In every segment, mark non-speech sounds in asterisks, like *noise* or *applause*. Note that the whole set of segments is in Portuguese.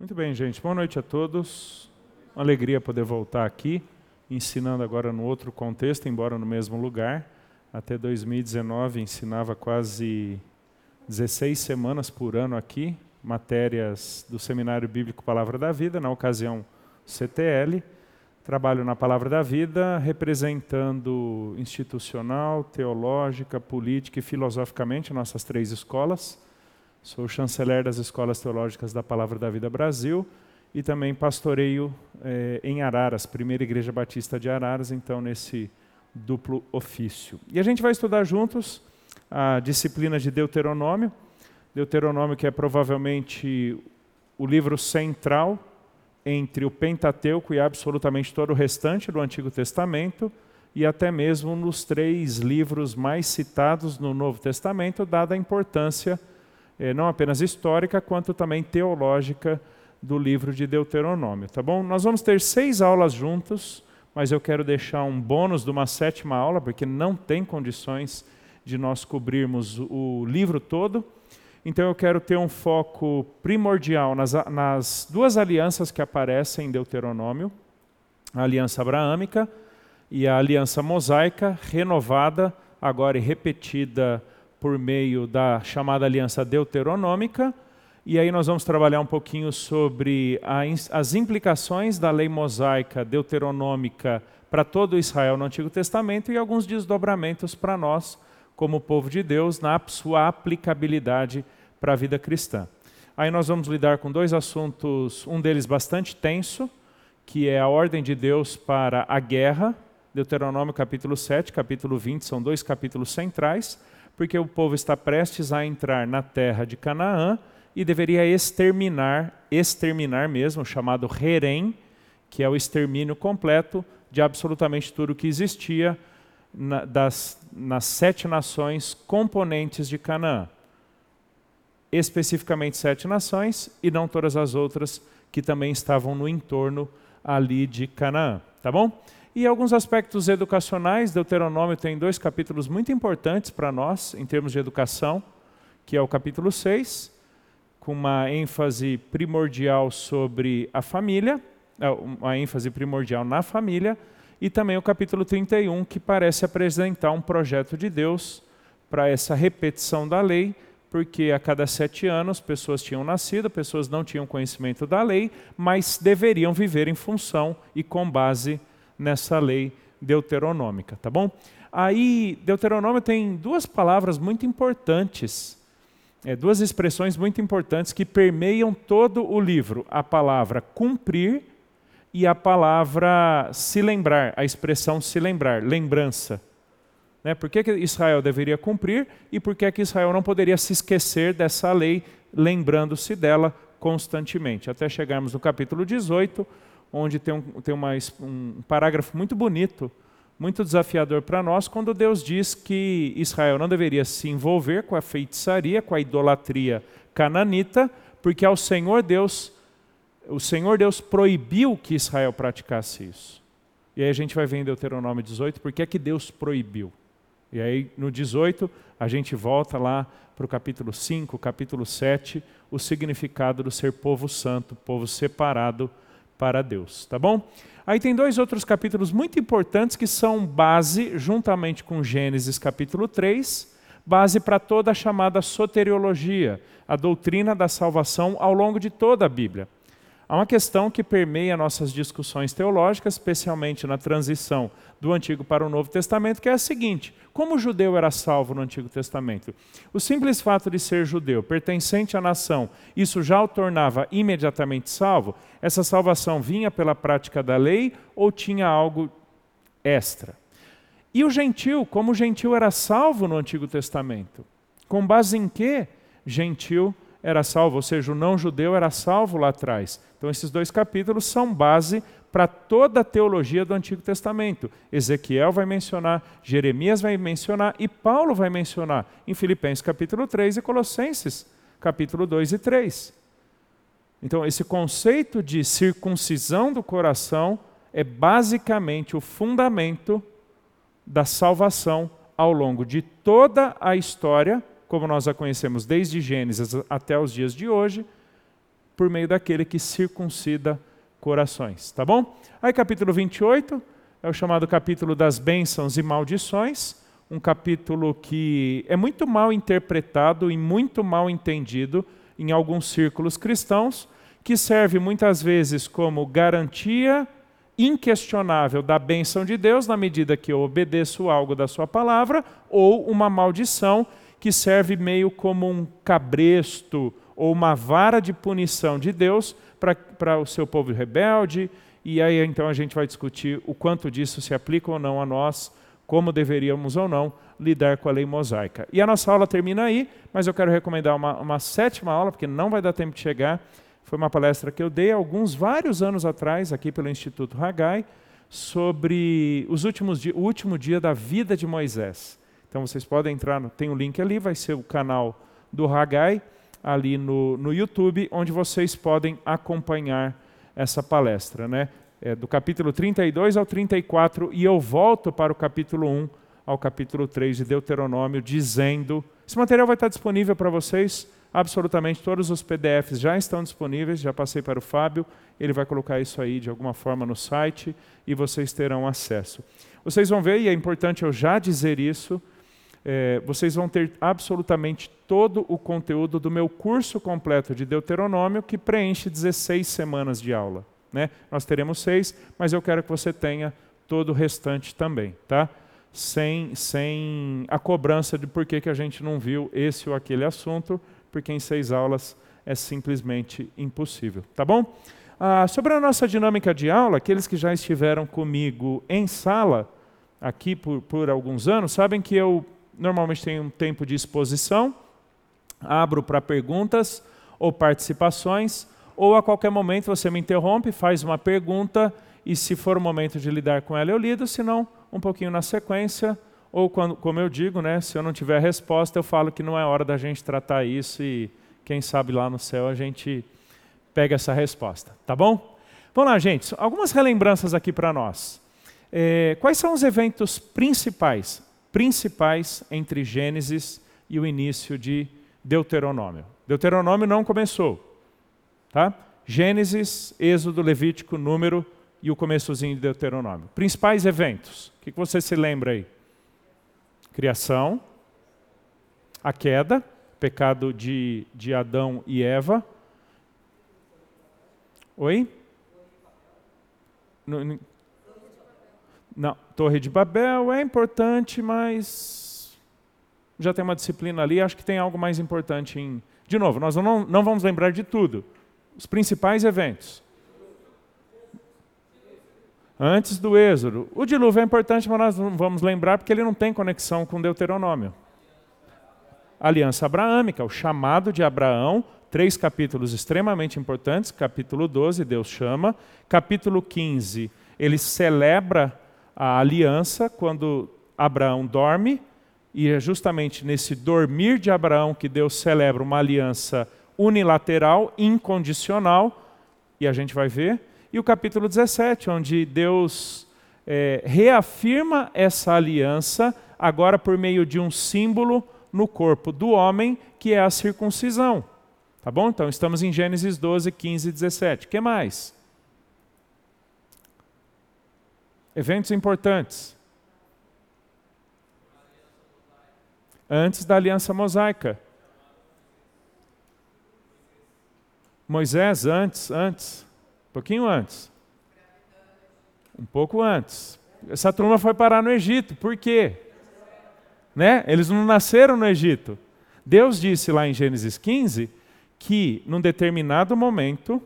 Muito bem, gente. Boa noite a todos. Uma alegria poder voltar aqui, ensinando agora no outro contexto, embora no mesmo lugar. Até 2019 ensinava quase 16 semanas por ano aqui, matérias do Seminário Bíblico Palavra da Vida, na ocasião CTL. Trabalho na Palavra da Vida, representando institucional, teológica, política e filosoficamente nossas três escolas. Sou chanceler das Escolas Teológicas da Palavra da Vida Brasil e também pastoreio eh, em Araras, Primeira Igreja Batista de Araras, então nesse duplo ofício. E a gente vai estudar juntos a disciplina de Deuteronômio. Deuteronômio que é provavelmente o livro central entre o Pentateuco e absolutamente todo o restante do Antigo Testamento e até mesmo nos três livros mais citados no Novo Testamento, dada a importância eh, não apenas histórica, quanto também teológica do livro de Deuteronômio, tá bom? Nós vamos ter seis aulas juntos, mas eu quero deixar um bônus de uma sétima aula, porque não tem condições de nós cobrirmos o livro todo. Então eu quero ter um foco primordial nas, nas duas alianças que aparecem em Deuteronômio, a aliança abraâmica e a aliança mosaica, renovada agora e repetida por meio da chamada aliança deuteronômica. E aí nós vamos trabalhar um pouquinho sobre a, as implicações da lei mosaica deuteronômica para todo Israel no Antigo Testamento e alguns desdobramentos para nós, como povo de Deus, na sua aplicabilidade para a vida cristã. Aí nós vamos lidar com dois assuntos, um deles bastante tenso, que é a ordem de Deus para a guerra, Deuteronômio capítulo 7, capítulo 20, são dois capítulos centrais porque o povo está prestes a entrar na terra de Canaã e deveria exterminar, exterminar mesmo, chamado Herem, que é o extermínio completo de absolutamente tudo que existia na, das, nas sete nações componentes de Canaã. Especificamente sete nações e não todas as outras que também estavam no entorno ali de Canaã. Tá bom? E alguns aspectos educacionais, Deuteronômio tem dois capítulos muito importantes para nós, em termos de educação, que é o capítulo 6, com uma ênfase primordial sobre a família, é, uma ênfase primordial na família, e também o capítulo 31, que parece apresentar um projeto de Deus para essa repetição da lei, porque a cada sete anos pessoas tinham nascido, pessoas não tinham conhecimento da lei, mas deveriam viver em função e com base nessa lei deuteronômica, tá bom? Aí, Deuteronômio tem duas palavras muito importantes, é, duas expressões muito importantes que permeiam todo o livro: a palavra cumprir e a palavra se lembrar, a expressão se lembrar, lembrança. Né? Por que, que Israel deveria cumprir e por que, que Israel não poderia se esquecer dessa lei, lembrando-se dela constantemente? Até chegarmos no capítulo 18, onde tem, um, tem uma, um parágrafo muito bonito, muito desafiador para nós, quando Deus diz que Israel não deveria se envolver com a feitiçaria, com a idolatria cananita, porque ao Senhor Deus, o Senhor Deus proibiu que Israel praticasse isso. E aí a gente vai ver em Deuteronômio 18 porque é que Deus proibiu. E aí no 18 a gente volta lá para o capítulo 5, capítulo 7, o significado do ser povo santo, povo separado para Deus, tá bom? Aí tem dois outros capítulos muito importantes que são base, juntamente com Gênesis capítulo 3, base para toda a chamada soteriologia, a doutrina da salvação ao longo de toda a Bíblia. Há uma questão que permeia nossas discussões teológicas, especialmente na transição do Antigo para o Novo Testamento, que é a seguinte: como o judeu era salvo no Antigo Testamento? O simples fato de ser judeu, pertencente à nação, isso já o tornava imediatamente salvo? Essa salvação vinha pela prática da lei ou tinha algo extra? E o gentil, como o gentil era salvo no Antigo Testamento? Com base em que gentil era salvo, ou seja, o não-judeu era salvo lá atrás. Então, esses dois capítulos são base para toda a teologia do Antigo Testamento. Ezequiel vai mencionar, Jeremias vai mencionar e Paulo vai mencionar em Filipenses capítulo 3 e Colossenses capítulo 2 e 3. Então, esse conceito de circuncisão do coração é basicamente o fundamento da salvação ao longo de toda a história como nós a conhecemos desde Gênesis até os dias de hoje, por meio daquele que circuncida corações. Tá bom? Aí, capítulo 28 é o chamado capítulo das bênçãos e maldições, um capítulo que é muito mal interpretado e muito mal entendido em alguns círculos cristãos, que serve muitas vezes como garantia inquestionável da bênção de Deus na medida que eu obedeço algo da sua palavra, ou uma maldição que serve meio como um cabresto ou uma vara de punição de Deus para o seu povo rebelde. E aí então a gente vai discutir o quanto disso se aplica ou não a nós, como deveríamos ou não lidar com a lei mosaica. E a nossa aula termina aí, mas eu quero recomendar uma, uma sétima aula, porque não vai dar tempo de chegar. Foi uma palestra que eu dei alguns, vários anos atrás, aqui pelo Instituto Hagai, sobre os últimos o último dia da vida de Moisés. Então vocês podem entrar, tem o um link ali, vai ser o canal do Hagai, ali no, no YouTube, onde vocês podem acompanhar essa palestra. Né? É do capítulo 32 ao 34, e eu volto para o capítulo 1 ao capítulo 3 de Deuteronômio, dizendo. Esse material vai estar disponível para vocês, absolutamente todos os PDFs já estão disponíveis, já passei para o Fábio, ele vai colocar isso aí de alguma forma no site e vocês terão acesso. Vocês vão ver, e é importante eu já dizer isso, é, vocês vão ter absolutamente todo o conteúdo do meu curso completo de Deuteronômio, que preenche 16 semanas de aula. Né? Nós teremos seis, mas eu quero que você tenha todo o restante também, tá? Sem, sem a cobrança de por que, que a gente não viu esse ou aquele assunto, porque em seis aulas é simplesmente impossível, tá bom? Ah, sobre a nossa dinâmica de aula, aqueles que já estiveram comigo em sala, aqui por, por alguns anos, sabem que eu normalmente tenho um tempo de exposição, abro para perguntas ou participações, ou a qualquer momento você me interrompe, faz uma pergunta e se for o momento de lidar com ela eu lido, se não, um pouquinho na sequência, ou quando, como eu digo, né, se eu não tiver resposta, eu falo que não é hora da gente tratar isso e quem sabe lá no céu a gente pega essa resposta, tá bom? Vamos lá, gente, algumas relembranças aqui para nós. É, quais são os eventos principais principais entre Gênesis e o início de Deuteronômio. Deuteronômio não começou. Tá? Gênesis, Êxodo, Levítico, Número e o começozinho de Deuteronômio. Principais eventos. O que você se lembra aí? Criação, a queda, pecado de, de Adão e Eva. Oi? Não, Torre de Babel é importante, mas já tem uma disciplina ali, acho que tem algo mais importante em. De novo, nós não, não vamos lembrar de tudo. Os principais eventos. Antes do Êxodo. O dilúvio é importante, mas nós não vamos lembrar porque ele não tem conexão com Deuteronômio. Aliança abraâmica, o chamado de Abraão, três capítulos extremamente importantes. Capítulo 12, Deus chama. Capítulo 15, ele celebra a aliança quando Abraão dorme, e é justamente nesse dormir de Abraão que Deus celebra uma aliança unilateral, incondicional, e a gente vai ver. E o capítulo 17, onde Deus é, reafirma essa aliança, agora por meio de um símbolo no corpo do homem, que é a circuncisão. Tá bom? Então estamos em Gênesis 12, 15 e 17. O que mais? Eventos importantes. Antes da aliança mosaica. Moisés, antes, antes, um pouquinho antes. Um pouco antes. Essa turma foi parar no Egito, por quê? Né? Eles não nasceram no Egito. Deus disse lá em Gênesis 15 que, num determinado momento,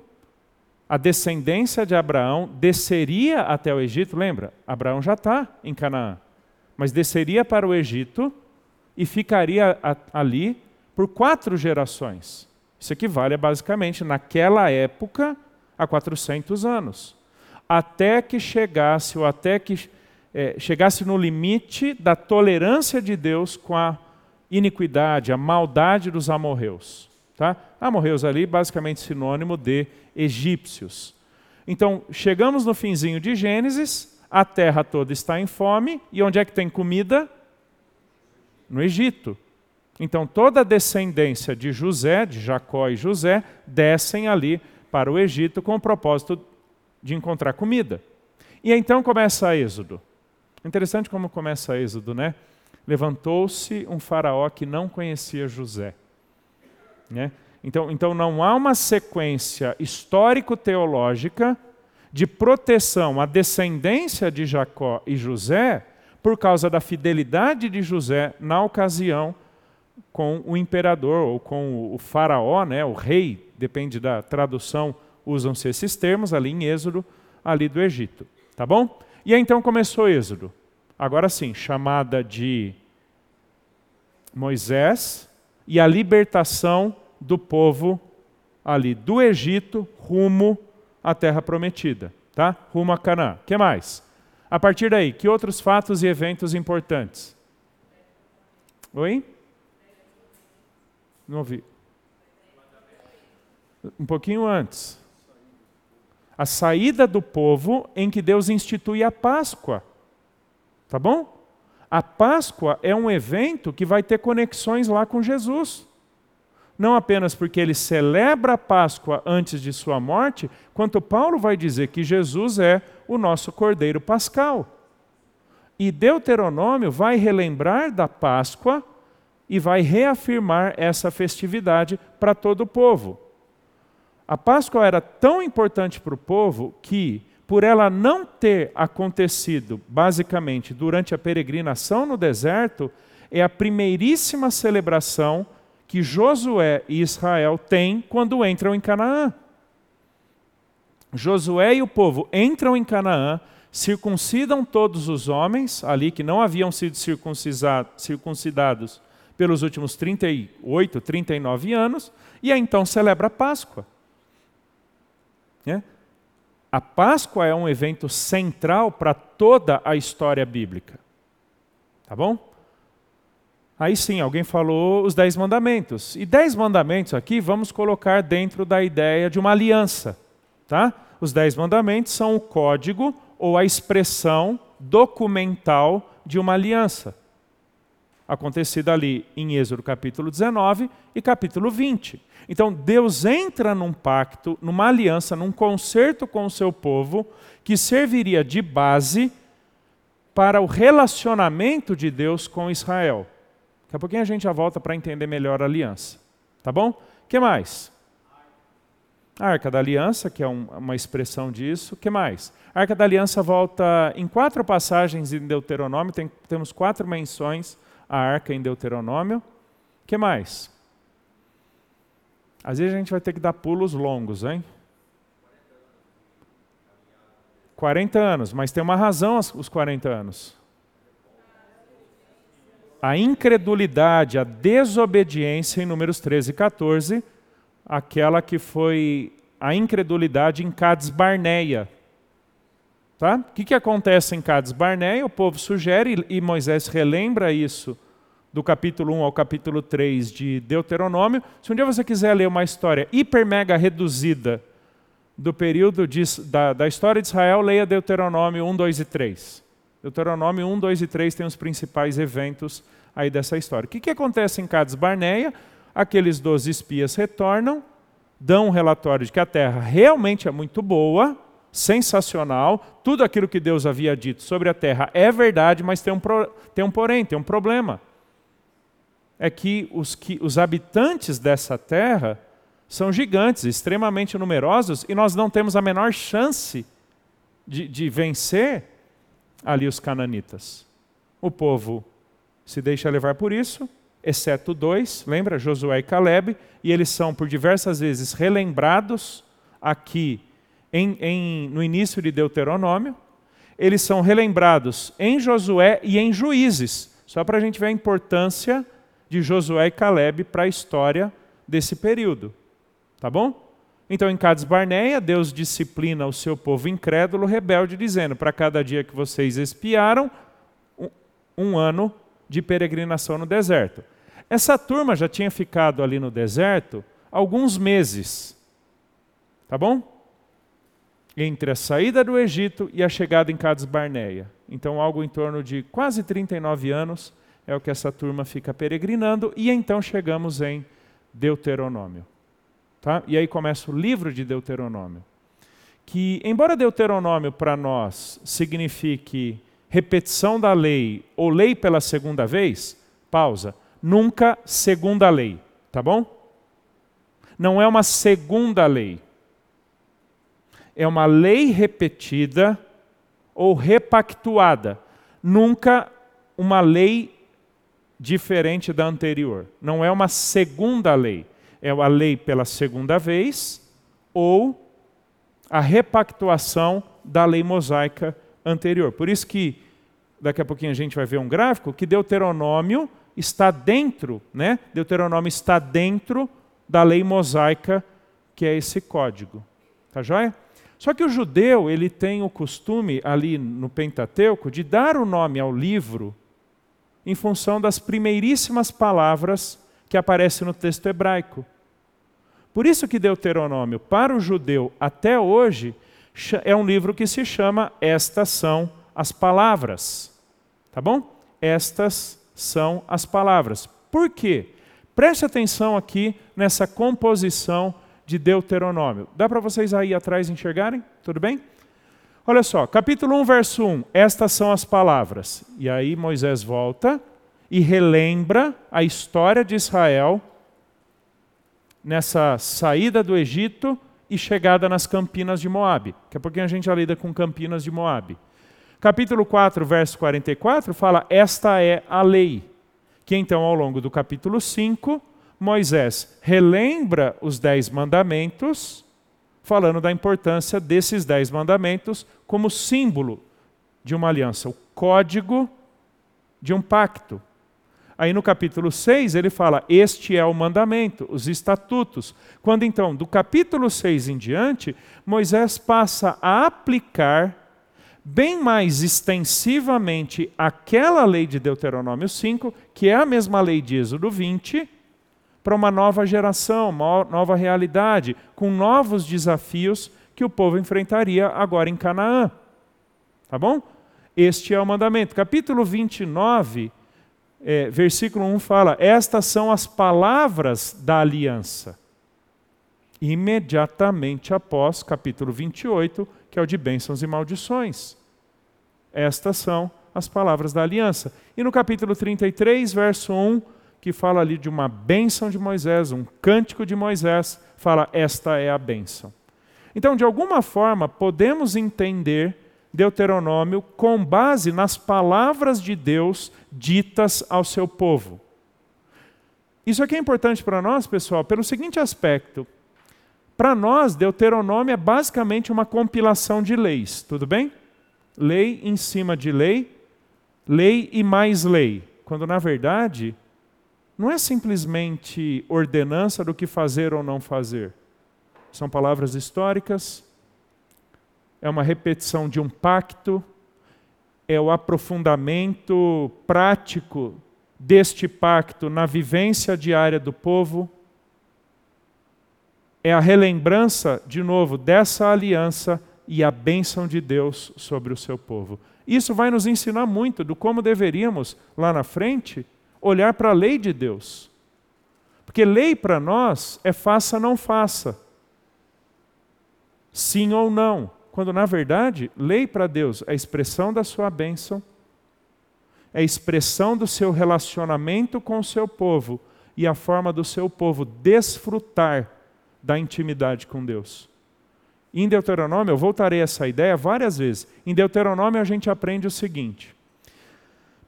a descendência de Abraão desceria até o Egito, lembra? Abraão já está em Canaã, mas desceria para o Egito e ficaria ali por quatro gerações. Isso equivale basicamente, naquela época, a 400 anos. Até que chegasse, ou até que é, chegasse no limite da tolerância de Deus com a iniquidade, a maldade dos amorreus. Tá? Amorreus ali, basicamente sinônimo de egípcios. Então, chegamos no finzinho de Gênesis, a terra toda está em fome, e onde é que tem comida? No Egito. Então toda a descendência de José, de Jacó e José, descem ali para o Egito com o propósito de encontrar comida. E então começa a Êxodo. Interessante como começa a Êxodo, né? Levantou-se um faraó que não conhecia José. Né? Então, então não há uma sequência histórico-teológica de proteção à descendência de Jacó e José por causa da fidelidade de José na ocasião com o imperador ou com o faraó, né, o rei, depende da tradução, usam-se esses termos ali em Êxodo, ali do Egito. Tá bom? E aí então começou Êxodo. Agora sim, chamada de Moisés e a libertação do povo ali do Egito rumo à terra prometida, tá? Rumo a Canaã. Que mais? A partir daí, que outros fatos e eventos importantes? Oi? Não ouvi. Um pouquinho antes a saída do povo em que Deus institui a Páscoa. Tá bom? A Páscoa é um evento que vai ter conexões lá com Jesus. Não apenas porque ele celebra a Páscoa antes de sua morte, quanto Paulo vai dizer que Jesus é o nosso Cordeiro Pascal. E Deuteronômio vai relembrar da Páscoa e vai reafirmar essa festividade para todo o povo. A Páscoa era tão importante para o povo que, por ela não ter acontecido basicamente durante a peregrinação no deserto, é a primeiríssima celebração que Josué e Israel têm quando entram em Canaã. Josué e o povo entram em Canaã, circuncidam todos os homens ali que não haviam sido circuncidados pelos últimos 38, 39 anos, e aí então celebra a Páscoa. Né? A Páscoa é um evento central para toda a história bíblica. Tá bom? Aí sim, alguém falou os Dez Mandamentos. E Dez Mandamentos aqui vamos colocar dentro da ideia de uma aliança. Tá? Os Dez Mandamentos são o código ou a expressão documental de uma aliança. Acontecida ali em Êxodo capítulo 19 e capítulo 20. Então Deus entra num pacto, numa aliança, num concerto com o seu povo, que serviria de base para o relacionamento de Deus com Israel. Daqui a pouquinho a gente já volta para entender melhor a aliança. Tá bom? O que mais? A Arca da Aliança, que é um, uma expressão disso. O que mais? A Arca da Aliança volta em quatro passagens em Deuteronômio, tem, temos quatro menções à Arca em Deuteronômio. O que mais? Às vezes a gente vai ter que dar pulos longos, hein? 40 anos, mas tem uma razão os 40 anos. A incredulidade, a desobediência em números 13 e 14, aquela que foi a incredulidade em Cades Barneia. Tá? O que, que acontece em Cades Barneia? O povo sugere, e Moisés relembra isso do capítulo 1 ao capítulo 3 de Deuteronômio. Se um dia você quiser ler uma história hiper mega reduzida do período de, da, da história de Israel, leia Deuteronômio 1, 2 e 3. Deuteronômio 1, 2 e 3 tem os principais eventos aí dessa história. O que, que acontece em Cades Barneia? Aqueles 12 espias retornam, dão um relatório de que a terra realmente é muito boa, sensacional, tudo aquilo que Deus havia dito sobre a terra é verdade, mas tem um, pro, tem um porém, tem um problema é que os, que os habitantes dessa terra são gigantes, extremamente numerosos, e nós não temos a menor chance de, de vencer ali os cananitas. O povo se deixa levar por isso, exceto dois, lembra? Josué e Caleb, e eles são por diversas vezes relembrados aqui em, em, no início de Deuteronômio. Eles são relembrados em Josué e em Juízes, só para a gente ver a importância de Josué e Caleb para a história desse período. Tá bom? Então, em Cades Barneia, Deus disciplina o seu povo incrédulo, rebelde, dizendo: para cada dia que vocês espiaram, um, ano de peregrinação no deserto. Essa turma já tinha ficado ali no deserto alguns meses. Tá bom? Entre a saída do Egito e a chegada em Cades Barneia. Então, algo em torno de quase 39 anos é o que essa turma fica peregrinando, e então chegamos em Deuteronômio. Tá? E aí começa o livro de Deuteronômio. Que, embora Deuteronômio para nós signifique repetição da lei ou lei pela segunda vez, pausa, nunca segunda lei, tá bom? Não é uma segunda lei. É uma lei repetida ou repactuada, nunca uma lei diferente da anterior. Não é uma segunda lei. É a lei pela segunda vez ou a repactuação da lei mosaica anterior. Por isso que daqui a pouquinho a gente vai ver um gráfico que Deuteronômio está dentro, né? Deuteronômio está dentro da lei mosaica, que é esse código. Tá joia? Só que o judeu, ele tem o costume ali no Pentateuco de dar o nome ao livro em função das primeiríssimas palavras que aparecem no texto hebraico. Por isso que Deuteronômio, para o judeu até hoje, é um livro que se chama Estas são as palavras. Tá bom? Estas são as palavras. Por quê? Preste atenção aqui nessa composição de Deuteronômio. Dá para vocês aí atrás enxergarem? Tudo bem? Olha só, capítulo 1, verso 1. Estas são as palavras. E aí Moisés volta e relembra a história de Israel nessa saída do Egito e chegada nas campinas de Moabe. Daqui a pouquinho a gente já lida com campinas de Moabe. Capítulo 4, verso 44 fala: Esta é a lei. Que então, ao longo do capítulo 5, Moisés relembra os dez mandamentos falando da importância desses dez mandamentos como símbolo de uma aliança, o código de um pacto. Aí no capítulo 6 ele fala: Este é o mandamento, os estatutos. Quando então, do capítulo 6 em diante, Moisés passa a aplicar bem mais extensivamente aquela lei de Deuteronômio 5, que é a mesma lei de Êxodo 20, para uma nova geração, uma nova realidade, com novos desafios que o povo enfrentaria agora em Canaã. Tá bom? Este é o mandamento. Capítulo 29, é, versículo 1 fala: Estas são as palavras da aliança. Imediatamente após capítulo 28, que é o de bênçãos e maldições. Estas são as palavras da aliança. E no capítulo 33, verso 1, que fala ali de uma bênção de Moisés, um cântico de Moisés, fala: Esta é a bênção. Então, de alguma forma, podemos entender Deuteronômio com base nas palavras de Deus ditas ao seu povo. Isso aqui é importante para nós, pessoal, pelo seguinte aspecto. Para nós, Deuteronômio é basicamente uma compilação de leis, tudo bem? Lei em cima de lei, lei e mais lei. Quando na verdade, não é simplesmente ordenança do que fazer ou não fazer. São palavras históricas, é uma repetição de um pacto, é o aprofundamento prático deste pacto na vivência diária do povo, é a relembrança, de novo, dessa aliança e a bênção de Deus sobre o seu povo. Isso vai nos ensinar muito do como deveríamos, lá na frente, olhar para a lei de Deus. Porque lei para nós é faça, não faça. Sim ou não. Quando na verdade, lei para Deus é a expressão da sua bênção, é a expressão do seu relacionamento com o seu povo e a forma do seu povo desfrutar da intimidade com Deus. Em Deuteronômio, eu voltarei a essa ideia várias vezes. Em Deuteronômio, a gente aprende o seguinte: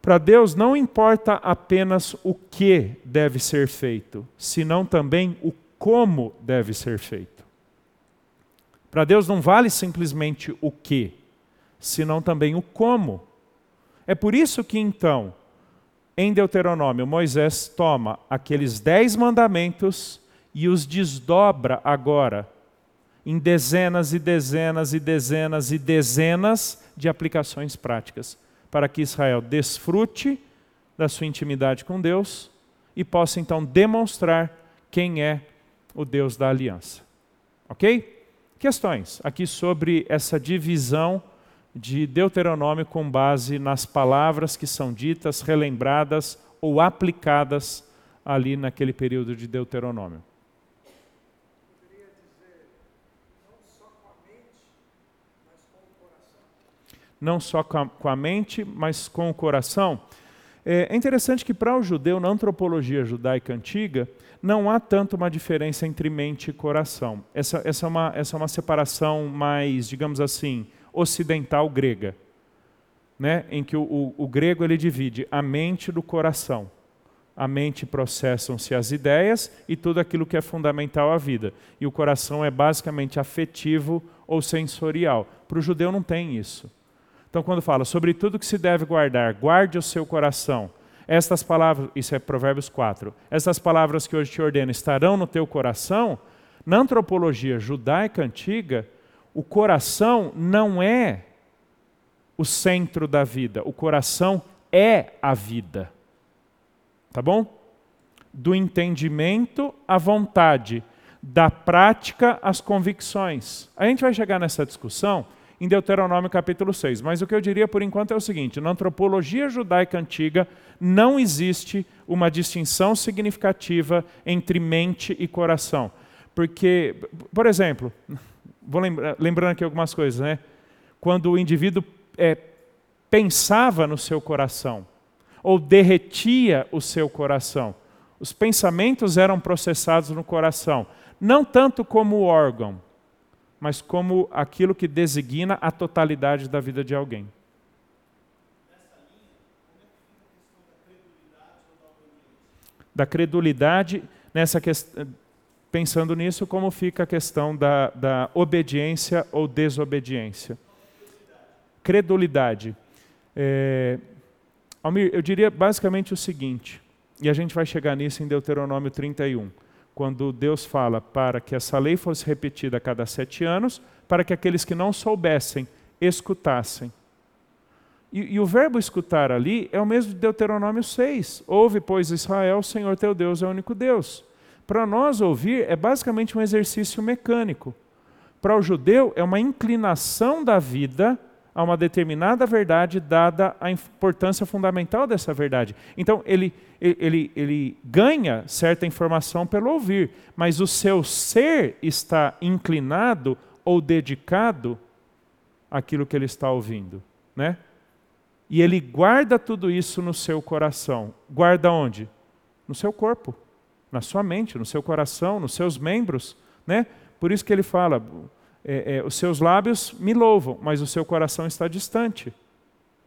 para Deus não importa apenas o que deve ser feito, senão também o como deve ser feito. Para Deus não vale simplesmente o que, senão também o como. É por isso que então, em Deuteronômio, Moisés toma aqueles dez mandamentos e os desdobra agora em dezenas e dezenas e dezenas e dezenas de aplicações práticas para que Israel desfrute da sua intimidade com Deus e possa então demonstrar quem é o Deus da aliança. Ok? Questões aqui sobre essa divisão de Deuteronômio com base nas palavras que são ditas, relembradas ou aplicadas ali naquele período de Deuteronômio. Não só com a mente, mas com o coração. É interessante que para o judeu, na antropologia judaica antiga, não há tanto uma diferença entre mente e coração. Essa, essa, é, uma, essa é uma separação mais, digamos assim, ocidental grega, né? em que o, o, o grego ele divide a mente do coração. A mente processam-se as ideias e tudo aquilo que é fundamental à vida. E o coração é basicamente afetivo ou sensorial. Para o judeu não tem isso. Então, quando fala sobre tudo que se deve guardar, guarde o seu coração, estas palavras, isso é Provérbios 4, estas palavras que hoje te ordeno estarão no teu coração, na antropologia judaica antiga, o coração não é o centro da vida, o coração é a vida. Tá bom? Do entendimento à vontade, da prática às convicções. A gente vai chegar nessa discussão em Deuteronômio capítulo 6. Mas o que eu diria por enquanto é o seguinte: na antropologia judaica antiga não existe uma distinção significativa entre mente e coração. Porque, por exemplo, *laughs* vou lembrar, lembrando aqui algumas coisas, né? Quando o indivíduo é, pensava no seu coração, ou derretia o seu coração, os pensamentos eram processados no coração, não tanto como órgão, mas como aquilo que designa a totalidade da vida de alguém. Da credulidade, nessa questão, pensando nisso, como fica a questão da, da obediência ou desobediência? Credulidade. É, Almir, eu diria basicamente o seguinte, e a gente vai chegar nisso em Deuteronômio 31 quando Deus fala para que essa lei fosse repetida a cada sete anos, para que aqueles que não soubessem escutassem. E, e, o verbo escutar ali é o mesmo de Deuteronômio 6. Ouve, pois, Israel, o Senhor teu Deus é o único Deus. Para nós, ouvir é basicamente um exercício mecânico. Para o judeu, é uma inclinação da vida a uma determinada verdade, dada a importância fundamental dessa verdade. Então, ele, ele, ele ganha certa informação pelo ouvir, mas o seu ser está inclinado ou dedicado àquilo que ele está ouvindo. Né? E ele guarda tudo isso no seu coração. Guarda onde? No seu corpo, na sua mente, no seu coração, nos seus membros. Né? Por isso que ele fala: é, é, os seus lábios me louvam, mas o seu coração está distante.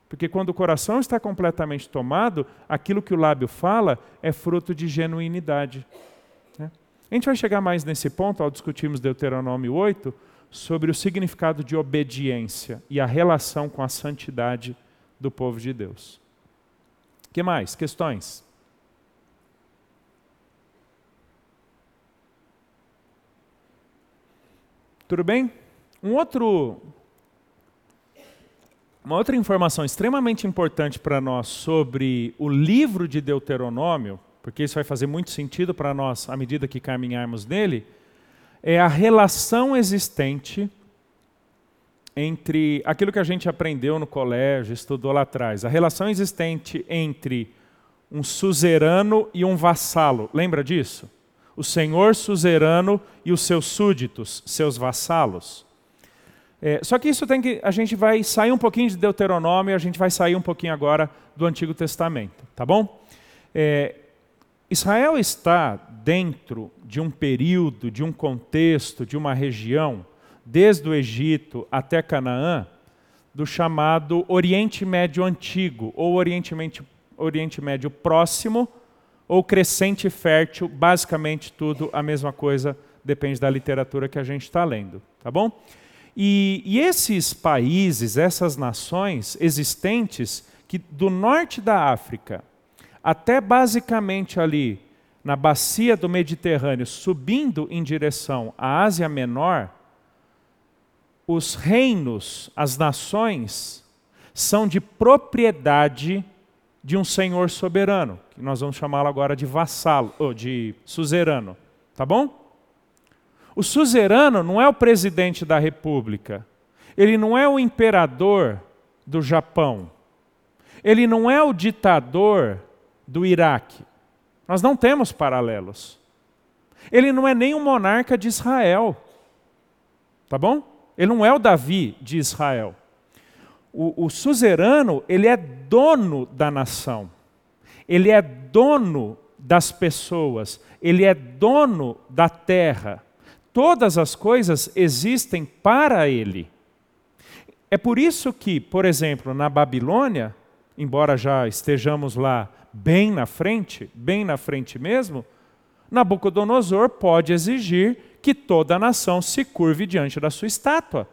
Porque quando o coração está completamente tomado, aquilo que o lábio fala é fruto de genuinidade. Né? A gente vai chegar mais nesse ponto ao discutirmos Deuteronômio 8 sobre o significado de obediência e a relação com a santidade do povo de Deus. que mais? Questões? Tudo bem? Um outro, uma outra informação extremamente importante para nós sobre o livro de Deuteronômio, porque isso vai fazer muito sentido para nós à medida que caminharmos nele, é a relação existente entre aquilo que a gente aprendeu no colégio, estudou lá atrás, a relação existente entre um suzerano e um vassalo. Lembra disso? O senhor suzerano e os seus súditos, seus vassalos. É, só que isso tem que. A gente vai sair um pouquinho de Deuteronômio, a gente vai sair um pouquinho agora do Antigo Testamento, tá bom? É, Israel está dentro de um período, de um contexto, de uma região, desde o Egito até Canaã, do chamado Oriente Médio Antigo, ou Oriente Médio, Oriente Médio Próximo, ou crescente fértil, basicamente tudo a mesma coisa, depende da literatura que a gente está lendo, tá bom? E, e, esses países, essas nações existentes, que do norte da África até basicamente ali na bacia do Mediterrâneo, subindo em direção à Ásia Menor, os reinos, as nações, são de propriedade de um senhor soberano, que nós vamos chamá-lo agora de vassalo, ou de suzerano, tá bom? O suzerano não é o presidente da república, ele não é o imperador do Japão, ele não é o ditador do Iraque. Nós não temos paralelos. Ele não é nem um monarca de Israel. Tá bom? Ele não é o Davi de Israel. O, o suzerano, ele é dono da nação. Ele é dono das pessoas. Ele é dono da terra. Todas as coisas existem para ele. É por isso que, por exemplo, na Babilônia, embora já estejamos lá bem na frente, bem na frente mesmo, Nabucodonosor pode exigir que toda a nação se curve diante da sua estátua.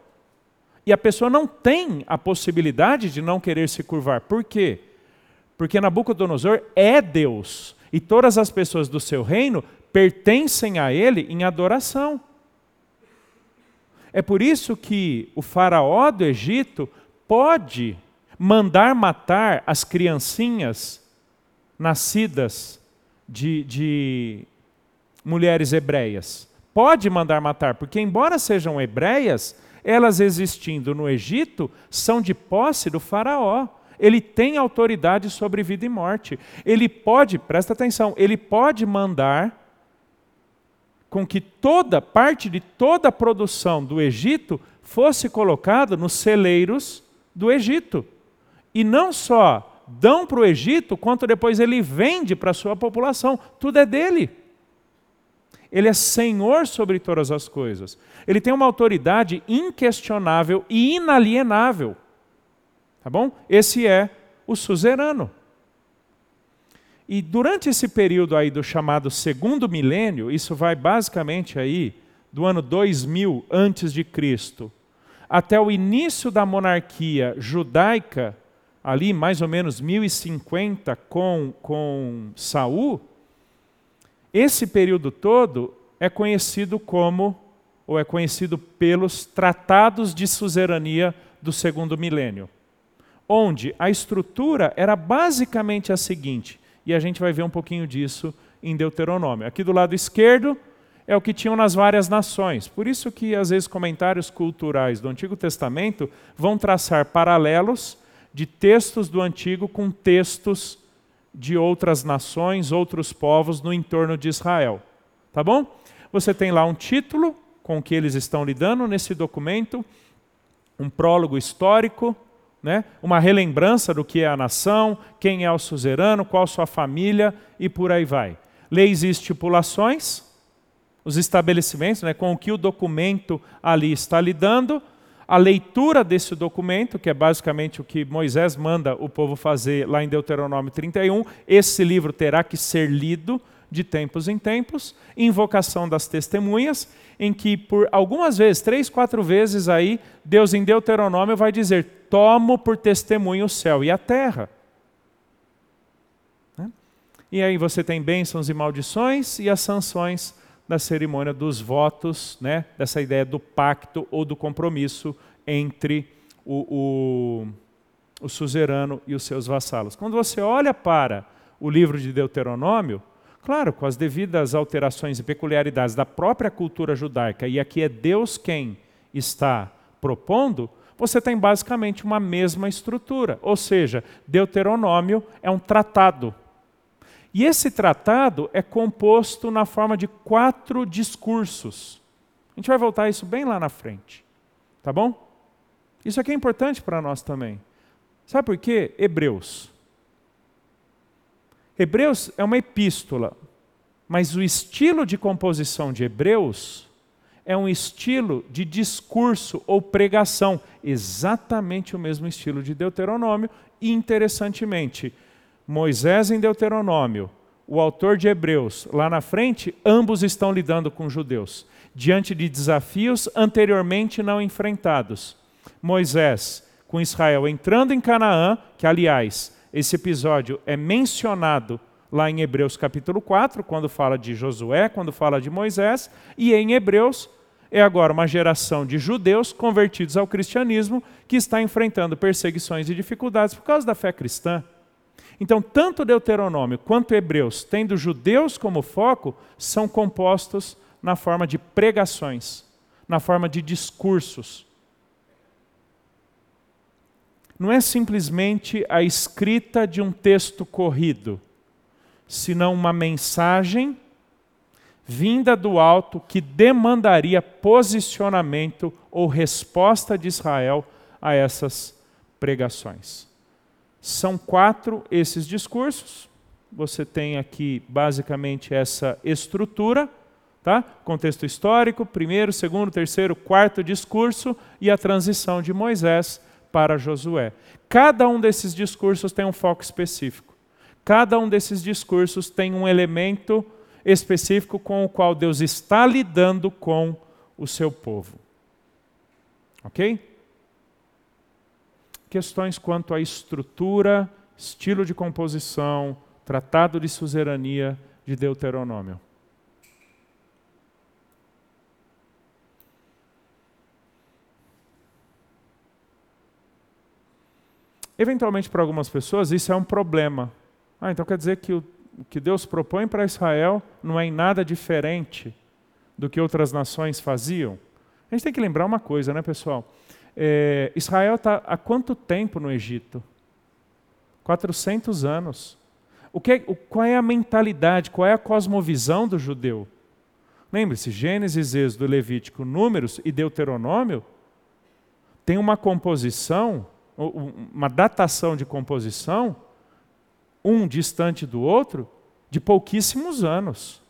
E a pessoa não tem a possibilidade de não querer se curvar. Por quê? Porque Nabucodonosor é Deus e todas as pessoas do seu reino pertencem a ele em adoração. É por isso que o faraó do Egito pode mandar matar as criancinhas nascidas de, de mulheres hebreias. Pode mandar matar, porque, embora sejam hebreias, elas existindo no Egito são de posse do Faraó. Ele tem autoridade sobre vida e morte. Ele pode, presta atenção, ele pode mandar com que toda parte de toda a produção do Egito fosse colocada nos celeiros do Egito. E não só dão para o Egito, quanto depois ele vende para a sua população. Tudo é dele. Ele é senhor sobre todas as coisas. Ele tem uma autoridade inquestionável e inalienável. Tá bom? Esse é o suzerano. E durante esse período aí do chamado segundo milênio, isso vai basicamente aí do ano 2000 antes de Cristo, até o início da monarquia judaica, ali mais ou menos 1050 com com Saul, esse período todo é conhecido como ou é conhecido pelos tratados de suzerania do segundo milênio, onde a estrutura era basicamente a seguinte: e a gente vai ver um pouquinho disso em Deuteronômio. Aqui do lado esquerdo é o que tinham nas várias nações. Por isso que às vezes comentários culturais do Antigo Testamento vão traçar paralelos de textos do Antigo com textos de outras nações, outros povos no entorno de Israel. Tá bom? Você tem lá um título com que eles estão lidando nesse documento, um prólogo histórico, né? uma relembrança do que é a nação, quem é o suzerano, qual sua família e por aí vai. Leis e estipulações, os estabelecimentos né, com o que o documento ali está lidando, a leitura desse documento, que é basicamente o que Moisés manda o povo fazer lá em Deuteronômio 31, esse livro terá que ser lido de tempos em tempos, invocação das testemunhas, em que por algumas vezes, três, quatro vezes aí, Deus em Deuteronômio vai dizer: tomo por testemunho o céu e a terra. Né? E aí você tem bênçãos e maldições e as sanções da cerimônia dos votos, né? dessa ideia do pacto ou do compromisso entre o, o, o suzerano e os seus vassalos. Quando você olha para o livro de Deuteronômio, Claro, com as devidas alterações e peculiaridades da própria cultura judaica, e aqui é Deus quem está propondo, você tem basicamente uma mesma estrutura. Ou seja, Deuteronômio é um tratado. E esse tratado é composto na forma de quatro discursos. A gente vai voltar a isso bem lá na frente. Tá bom? Isso aqui é importante para nós também. Sabe por quê? Hebreus. Hebreus é uma epístola, mas o estilo de composição de Hebreus é um estilo de discurso ou pregação, exatamente o mesmo estilo de Deuteronômio, e interessantemente, Moisés em Deuteronômio, o autor de Hebreus, lá na frente, ambos estão lidando com judeus, diante de desafios anteriormente não enfrentados. Moisés com Israel entrando em Canaã, que aliás esse episódio é mencionado lá em Hebreus capítulo 4, quando fala de Josué, quando fala de Moisés, e em Hebreus é agora uma geração de judeus convertidos ao cristianismo que está enfrentando perseguições e dificuldades por causa da fé cristã. Então, tanto Deuteronômio quanto Hebreus, tendo judeus como foco, são compostos na forma de pregações, na forma de discursos não é simplesmente a escrita de um texto corrido, senão uma mensagem vinda do alto que demandaria posicionamento ou resposta de Israel a essas pregações. São quatro esses discursos. Você tem aqui basicamente essa estrutura, tá? Contexto histórico, primeiro, segundo, terceiro, quarto discurso e a transição de Moisés para Josué. Cada um desses discursos tem um foco específico. Cada um desses discursos tem um elemento específico com o qual Deus está lidando com o seu povo. Ok? Questões quanto à estrutura, estilo de composição, tratado de suzerania de Deuteronômio. Eventualmente, para algumas pessoas, isso é um problema. Ah, então quer dizer que o que Deus propõe para Israel não é em nada diferente do que outras nações faziam? A gente tem que lembrar uma coisa, né, pessoal? É, Israel está há quanto tempo no Egito? 400 anos. O que é, o, qual é a mentalidade, qual é a cosmovisão do judeu? Lembre-se, Gênesis, Êxodo, Levítico, Números e Deuteronômio tem uma composição uma datação de composição, um distante do outro, de pouquíssimos anos.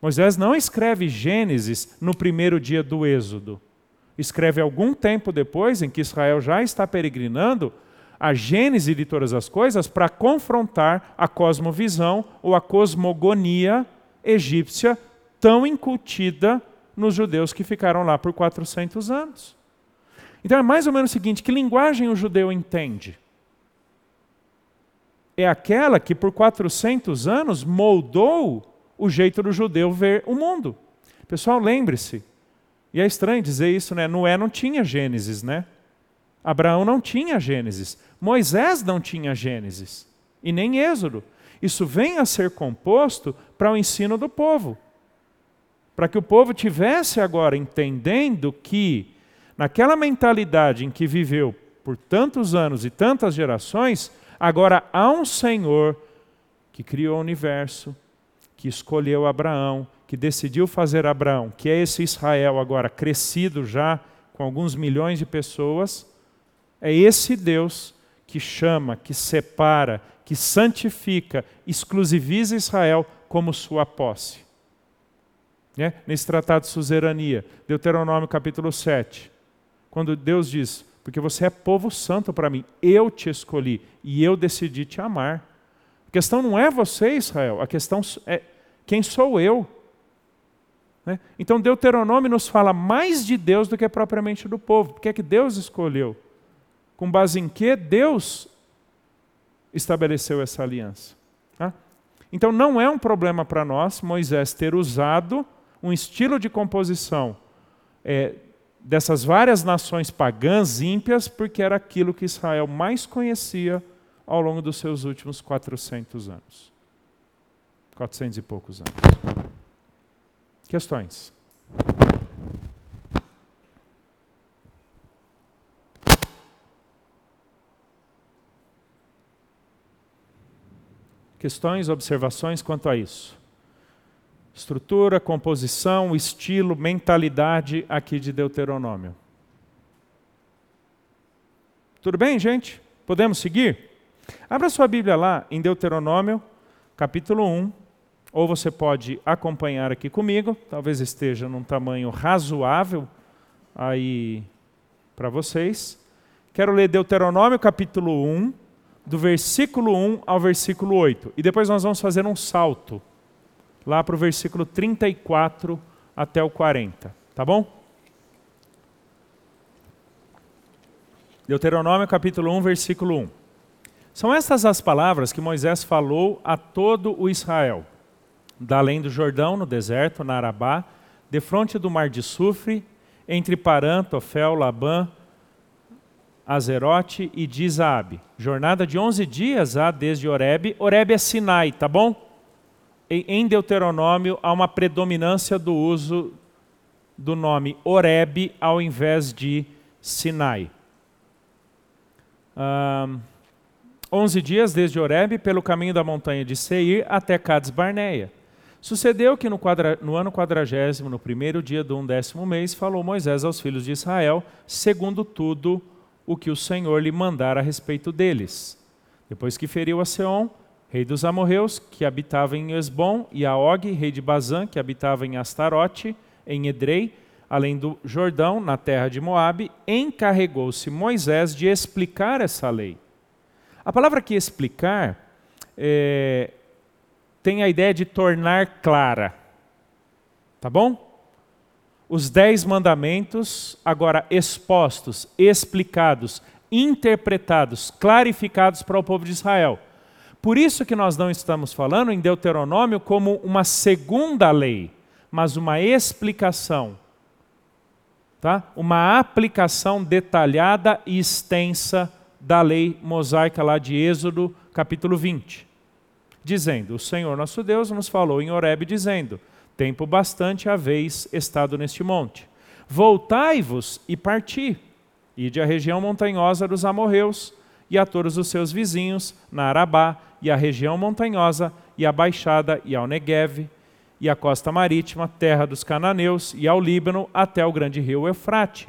Moisés não escreve Gênesis no primeiro dia do Êxodo. Escreve algum tempo depois, em que Israel já está peregrinando, a gênese de todas as coisas para confrontar a cosmovisão ou a cosmogonia egípcia tão incutida nos judeus que ficaram lá por 400 anos. Então é mais ou menos o seguinte: que linguagem o judeu entende? É aquela que por 400 anos moldou o jeito do judeu ver o mundo. Pessoal, lembre-se, e é estranho dizer isso, né? Noé não tinha Gênesis, né? Abraão não tinha Gênesis. Moisés não tinha Gênesis. E nem Êxodo. Isso vem a ser composto para o ensino do povo. Para que o povo tivesse agora entendendo que naquela mentalidade em que viveu por tantos anos e tantas gerações, agora há um Senhor que criou o universo, que escolheu Abraão, que decidiu fazer Abraão, que é esse Israel agora crescido já com alguns milhões de pessoas, é esse Deus que chama, que separa, que santifica, exclusiviza Israel como sua posse. É? Nesse tratado de suzerania, Deuteronômio capítulo 7 quando Deus diz: Porque você é povo santo para mim, eu te escolhi e eu decidi te amar. A questão não é você, Israel, a questão é quem sou eu. Né? Então Deuteronômio nos fala mais de Deus do que propriamente do povo. Porque é que Deus escolheu? Com base em que Deus estabeleceu essa aliança? Tá? Então não é um problema para nós Moisés ter usado um estilo de composição é, dessas várias nações pagãs ímpias, porque era aquilo que Israel mais conhecia ao longo dos seus últimos 400 anos. 400 e poucos anos. Questões? Questões, observações quanto a isso? Estrutura, composição, estilo, mentalidade aqui de Deuteronômio. Tudo bem, gente? Podemos seguir? Abra sua Bíblia lá em Deuteronômio, capítulo 1, ou você pode acompanhar aqui comigo, talvez esteja num tamanho razoável aí para vocês. Quero ler Deuteronômio capítulo 1, do versículo 1 ao versículo 8. E depois nós vamos fazer um salto lá para o versículo 34 até o 40, tá bom? Deuteronômio capítulo 1, versículo 1. São estas as palavras que Moisés falou a todo o Israel, da além do Jordão, no deserto, na Arabá, defronte do mar de Sufre, entre Parã, Tofel, Labã, Azerote e Dizabe. Jornada de 11 dias há desde Oreb. Oreb é Sinai, tá bom? em Deuteronômio há uma predominância do uso do nome Oreb ao invés de Sinai. onze dias desde Horebe, pelo caminho da montanha de Seir até Cades Barneia. Sucedeu que no, quadra, no ano quadragésimo, no primeiro dia do undécimo mês, falou Moisés aos filhos de Israel, segundo tudo o que o Senhor lhe mandara a respeito deles. Depois que feriu a Seom, rei dos amorreus, que habitava em Esbom, e a Og, rei de Bazã, que habitava em Astarote, em Edrei, além do Jordão, na terra de Moabe, encarregou-se Moisés de explicar essa lei. A palavra que explicar é, tem a ideia de tornar clara. Tá bom? Os dez mandamentos, agora expostos, explicados, interpretados, clarificados para o povo de Israel. Por isso que nós não estamos falando em Deuteronômio como uma segunda lei, mas uma explicação. Tá? Uma aplicação detalhada e extensa da lei mosaica lá de Êxodo, capítulo 20 dizendo: O Senhor nosso Deus nos falou em Horebe, dizendo: Tempo bastante haveis estado neste monte. Voltai-vos e parti. Ide à região montanhosa dos amorreus e a todos os seus vizinhos, na Arabá, e à região montanhosa, e à baixada, e ao Negueve, e à costa marítima, terra dos cananeus, e ao Líbano, até o grande rio Eufrate.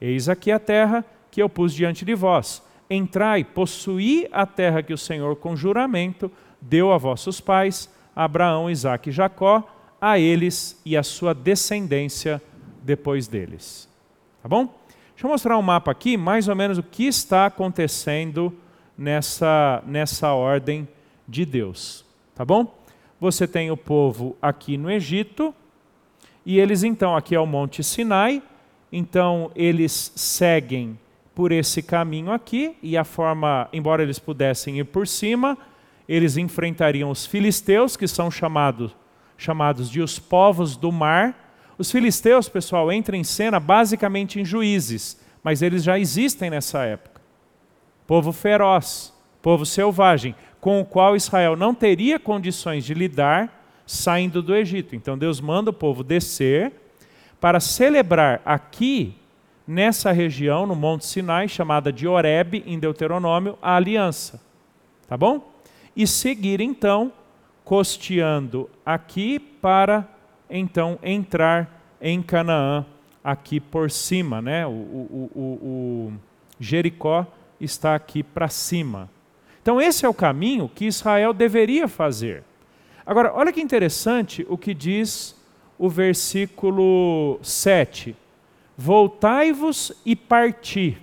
Eis aqui a terra que eu pus diante de vós. Entrai, possuí a terra que o Senhor, com juramento, deu a vossos pais, Abraão, Isaque e Jacó, a eles e a sua descendência depois deles. Tá bom? Deixa eu mostrar um mapa aqui, mais ou menos o que está acontecendo nessa, nessa ordem de Deus. Tá bom? Você tem o povo aqui no Egito, e eles então, aqui é o Monte Sinai, então eles seguem por esse caminho aqui, e a forma, embora eles pudessem ir por cima, eles enfrentariam os filisteus, que são chamados, chamados de os povos do mar. Os filisteus, pessoal, entram em cena basicamente em juízes, mas eles já existem nessa época. Povo feroz, povo selvagem, com o qual Israel não teria condições de lidar saindo do Egito. Então Deus manda o povo descer para celebrar aqui, nessa região, no Monte Sinai, chamada de Horebe, em Deuteronômio, a aliança. Tá bom? E seguir então costeando aqui para então entrar em Canaã aqui por cima, né? O, o, o, o Jericó está aqui para cima. Então esse é o caminho que Israel deveria fazer. Agora, olha que interessante o que diz o versículo 7. Voltai-vos e parti.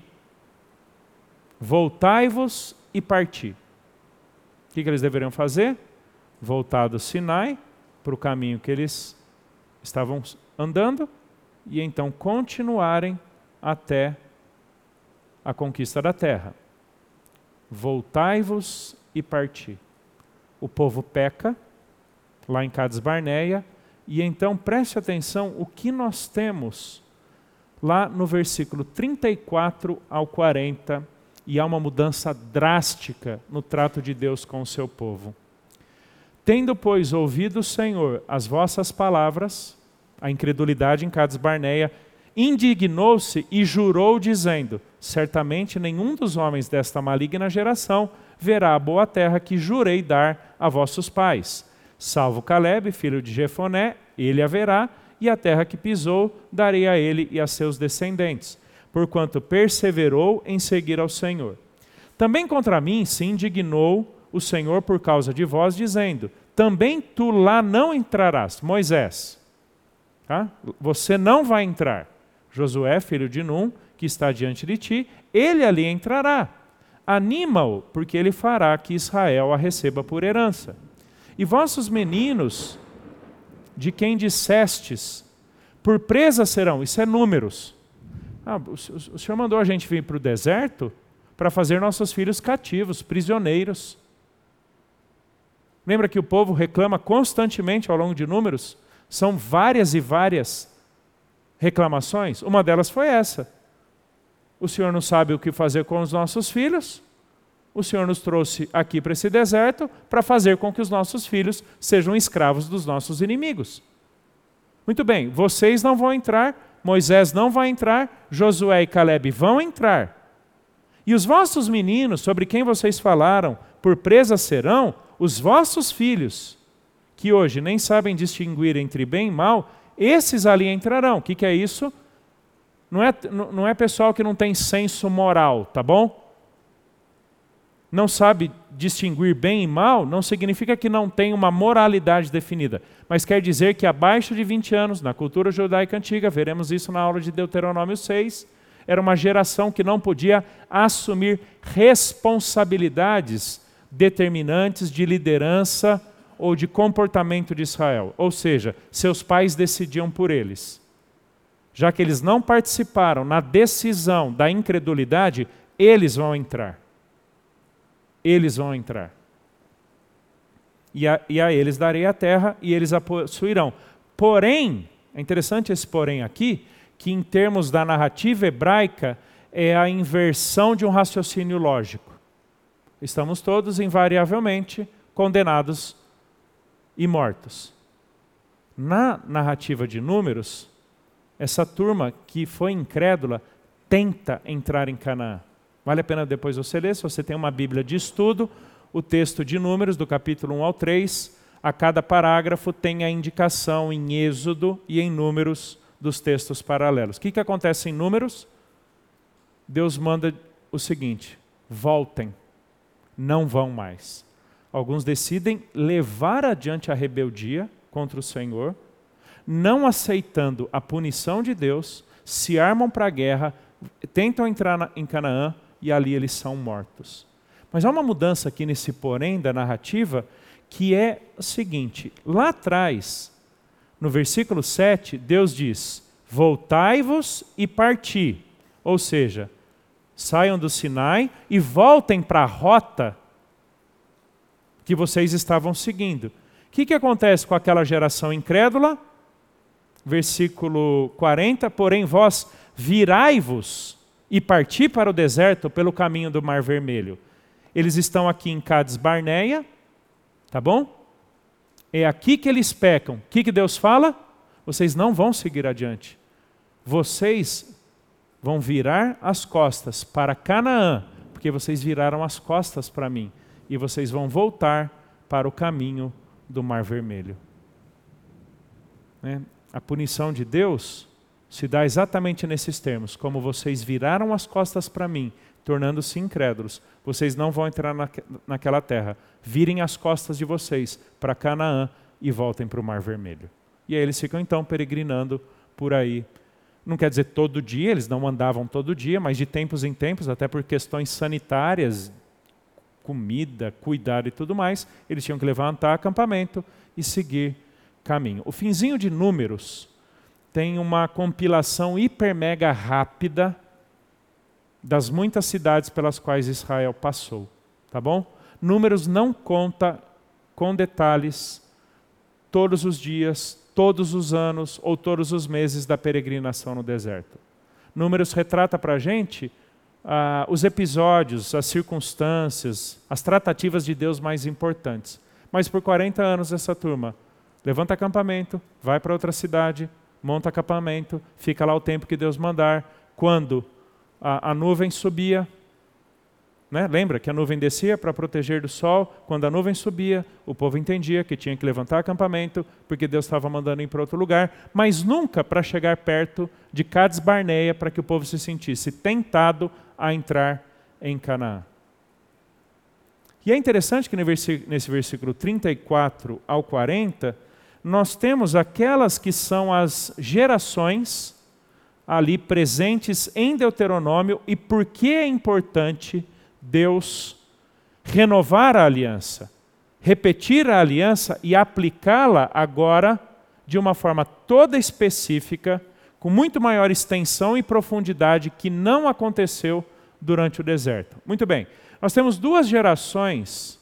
Voltai-vos e parti. O que, que eles deveriam fazer? Voltar do Sinai para o caminho que eles estavam andando e então continuarem até a conquista da terra. Voltai-vos e parti. O povo peca, lá em Cades Barneia, e então preste atenção o que nós temos lá no versículo 34 ao 40 e há uma mudança drástica no trato de Deus com o seu povo. Tendo, pois, ouvido o Senhor as vossas palavras, a incredulidade em Cades Barneia, indignou-se e jurou, dizendo: Certamente nenhum dos homens desta maligna geração verá a boa terra que jurei dar a vossos pais. Salvo Caleb, filho de Jefoné, ele a verá, e a terra que pisou darei a ele e a seus descendentes porquanto perseverou em seguir ao Senhor. Também contra mim se indignou o Senhor por causa de vós, dizendo: Também tu lá não entrarás, Moisés. Tá? Você não vai entrar. Josué, filho de Num, que está diante de ti, ele ali entrará. Anima-o, porque ele fará que Israel a receba por herança. E vossos meninos, de quem dissestes, por presa serão, isso é números, ah, o, Senhor mandou a gente vir para o deserto para fazer nossos filhos cativos, prisioneiros. Lembra que o povo reclama constantemente ao longo de números? São várias e várias reclamações. Uma delas foi essa. O Senhor não sabe o que fazer com os nossos filhos. O Senhor nos trouxe aqui para esse deserto para fazer com que os nossos filhos sejam escravos dos nossos inimigos. Muito bem, vocês não vão entrar Moisés não vai entrar, Josué e Caleb vão entrar. E os vossos meninos, sobre quem vocês falaram, por presa serão os vossos filhos, que hoje nem sabem distinguir entre bem e mal, esses ali entrarão. O que, que é isso? Não é, não é pessoal que não tem senso moral, tá bom? Não sabe distinguir bem e mal, não significa que não tem uma moralidade definida, mas quer dizer que abaixo de 20 anos, na cultura judaica antiga, veremos isso na aula de Deuteronômio 6, era uma geração que não podia assumir responsabilidades determinantes de liderança ou de comportamento de Israel. Ou seja, seus pais decidiam por eles. Já que eles não participaram na decisão da incredulidade, eles vão entrar. Eles vão entrar. E a, e a eles darei a terra e eles a possuirão. Porém, é interessante esse porém aqui, que em termos da narrativa hebraica é a inversão de um raciocínio lógico. Estamos todos invariavelmente condenados e mortos. Na narrativa de Números, essa turma que foi incrédula tenta entrar em Canaã. Vale a pena depois você ler, se você tem uma Bíblia de estudo, o texto de Números, do capítulo 1 ao 3, a cada parágrafo tem a indicação em Êxodo e em Números dos textos paralelos. O que, que acontece em Números? Deus manda o seguinte: voltem, não vão mais. Alguns decidem levar adiante a rebeldia contra o Senhor, não aceitando a punição de Deus, se armam para a guerra, tentam entrar em Canaã e ali eles são mortos. Mas há uma mudança aqui nesse porém da narrativa que é o seguinte: lá atrás, no versículo 7, Deus diz: Voltai-vos e parti. Ou seja, saiam do Sinai e voltem para a rota que vocês estavam seguindo. O que, que acontece com aquela geração incrédula? Versículo 40: Porém, vós virai-vos e parti para o deserto pelo caminho do Mar Vermelho. Eles estão aqui em Cades Barneia, tá bom? É aqui que eles pecam. O que, que Deus fala? Vocês não vão seguir adiante. Vocês vão virar as costas para Canaã, porque vocês viraram as costas para mim. E vocês vão voltar para o caminho do Mar Vermelho. Né? A punição de Deus se dá exatamente nesses termos: como vocês viraram as costas para mim, tornando-se incrédulos, vocês não vão entrar na, naquela terra. Virem as costas de vocês para Canaã e voltem para o Mar Vermelho. E aí eles ficam então peregrinando por aí. Não quer dizer todo dia, eles não andavam todo dia, mas de tempos em tempos, até por questões sanitárias, comida, cuidado e tudo mais, eles tinham que levantar acampamento e seguir caminho. O finzinho de Números tem uma compilação hiper mega rápida das muitas cidades pelas quais Israel passou, tá bom? Números não conta com detalhes todos os dias, todos os anos ou todos os meses da peregrinação no deserto. Números retrata para a gente ah, os episódios, as circunstâncias, as tratativas de Deus mais importantes. Mas por 40 anos essa turma levanta acampamento, vai para outra cidade, monta acampamento, fica lá o tempo que Deus mandar. Quando a, a nuvem subia. Né? Lembra que a nuvem descia para proteger do sol? Quando a nuvem subia, o povo entendia que tinha que levantar acampamento, porque Deus estava mandando ir para outro lugar, mas nunca para chegar perto de Cades Barneia para que o povo se sentisse tentado a entrar em Canaã. E é interessante que nesse versículo 34 ao 40, nós temos aquelas que são as gerações ali presentes em Deuteronômio e por que é importante Deus renovar a aliança, repetir a aliança e aplicá-la agora de uma forma toda específica, com muito maior extensão e profundidade que não aconteceu durante o deserto. Muito bem, nós temos duas gerações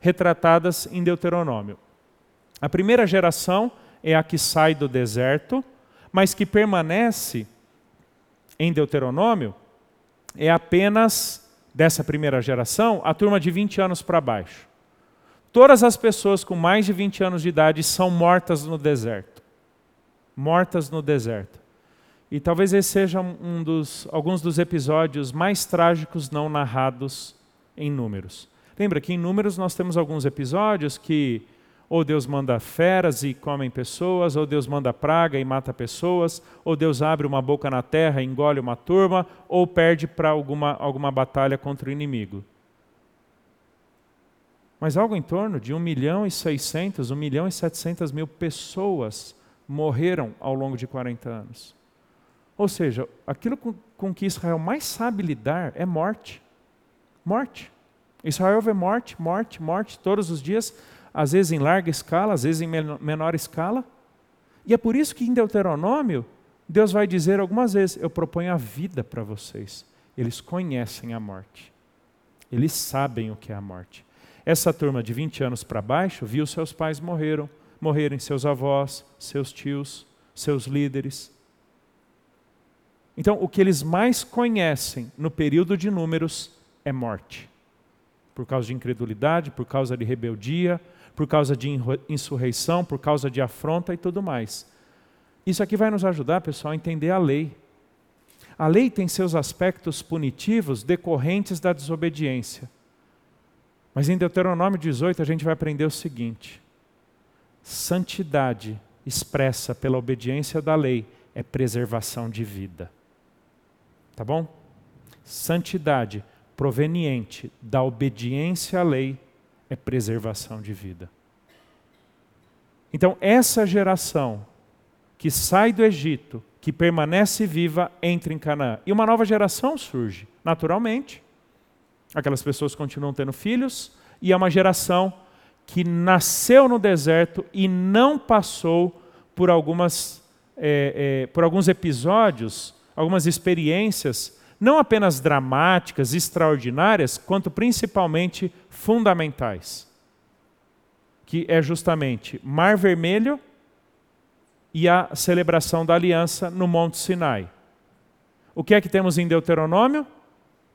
retratadas em Deuteronômio. A primeira geração é a que sai do deserto, mas que permanece em Deuteronômio é apenas dessa primeira geração a turma de 20 anos para baixo. Todas as pessoas com mais de 20 anos de idade são mortas no deserto. Mortas no deserto. E talvez esse seja um dos, alguns dos episódios mais trágicos não narrados em números. Lembra que em números nós temos alguns episódios que ou Deus manda feras e comem pessoas, ou Deus manda praga e mata pessoas, ou Deus abre uma boca na terra e engole uma turma, ou perde para alguma, alguma batalha contra o inimigo. Mas algo em torno de 1 milhão e 600, 1 milhão e 700 mil pessoas morreram ao longo de 40 anos. Ou seja, aquilo com, com que Israel mais sabe lidar é morte. Morte. Israel vê morte, morte, morte todos os dias, às vezes em larga escala, às vezes em menor escala. E é por isso que em Deuteronômio, Deus vai dizer algumas vezes: Eu proponho a vida para vocês. Eles conhecem a morte. Eles sabem o que é a morte. Essa turma de 20 anos para baixo viu seus pais morreram, morrerem seus avós, seus tios, seus líderes. Então, o que eles mais conhecem no período de números é morte. Por causa de incredulidade, por causa de rebeldia, por causa de insurreição, por causa de afronta e tudo mais. Isso aqui vai nos ajudar, pessoal, a entender a lei. A lei tem seus aspectos punitivos decorrentes da desobediência. Mas em Deuteronômio 18 a gente vai aprender o seguinte: santidade expressa pela obediência da lei é preservação de vida. Tá bom? Santidade proveniente da obediência à lei é preservação de vida. Então, essa geração que sai do Egito, que permanece viva, entra em Canaã. E uma nova geração surge, naturalmente. Aquelas pessoas continuam tendo filhos, e é uma geração que nasceu no deserto e não passou por, algumas, é, é, por alguns episódios algumas experiências, não apenas dramáticas, extraordinárias, quanto principalmente fundamentais. Que é justamente Mar Vermelho e a celebração da aliança no Monte Sinai. O que é que temos em Deuteronômio?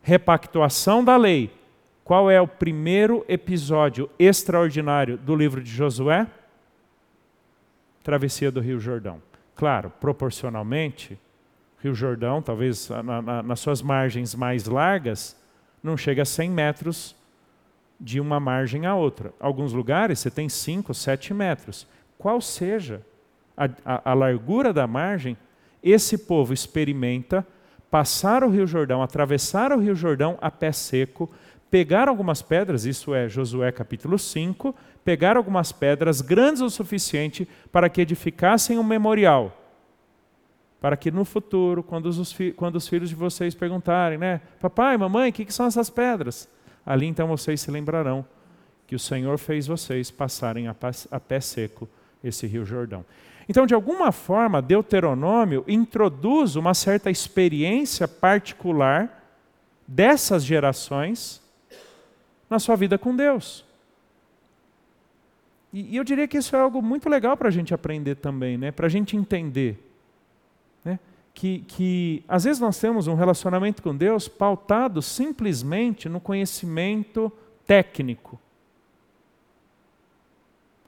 Repactuação da lei. Qual é o primeiro episódio extraordinário do livro de Josué? Travessia do Rio Jordão. Claro, proporcionalmente, Rio Jordão, talvez na, na, nas suas margens mais largas, não chega a 100 metros de uma margem à outra. Alguns lugares você tem 5, 7 metros. Qual seja a, a, a largura da margem, esse povo experimenta passar o Rio Jordão, atravessar o Rio Jordão a pé seco, pegar algumas pedras, isso é Josué capítulo 5, pegar algumas pedras grandes o suficiente para que edificassem um memorial para que no futuro, quando os, quando os filhos de vocês perguntarem, né, papai, mamãe, o que, que são essas pedras? Ali então vocês se lembrarão que o Senhor fez vocês passarem a, a pé seco esse rio Jordão. Então, de alguma forma, Deuteronômio introduz uma certa experiência particular dessas gerações na sua vida com Deus. E, e eu diria que isso é algo muito legal para a gente aprender também, né? para a gente entender que, que às vezes nós temos um relacionamento com Deus pautado simplesmente no conhecimento técnico,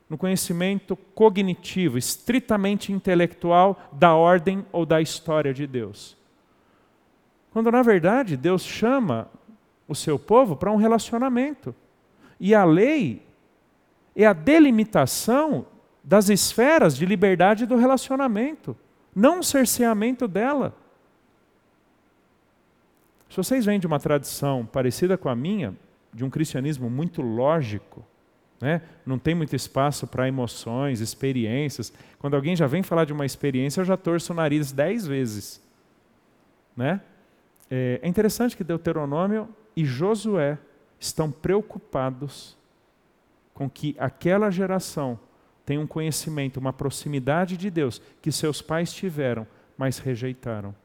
no conhecimento cognitivo, estritamente intelectual da ordem ou da história de Deus. Quando na verdade Deus chama o seu povo para um relacionamento. E a lei é a delimitação das esferas de liberdade do relacionamento não um cerceamento dela. Se vocês vêm de uma tradição parecida com a minha, de um cristianismo muito lógico, né? não tem muito espaço para emoções, experiências. Quando alguém já vem falar de uma experiência, eu já torço o nariz dez vezes. Né? É, é interessante que Deuteronômio e Josué estão preocupados com que aquela geração têm um conhecimento, uma proximidade de Deus que seus pais tiveram, mas rejeitaram.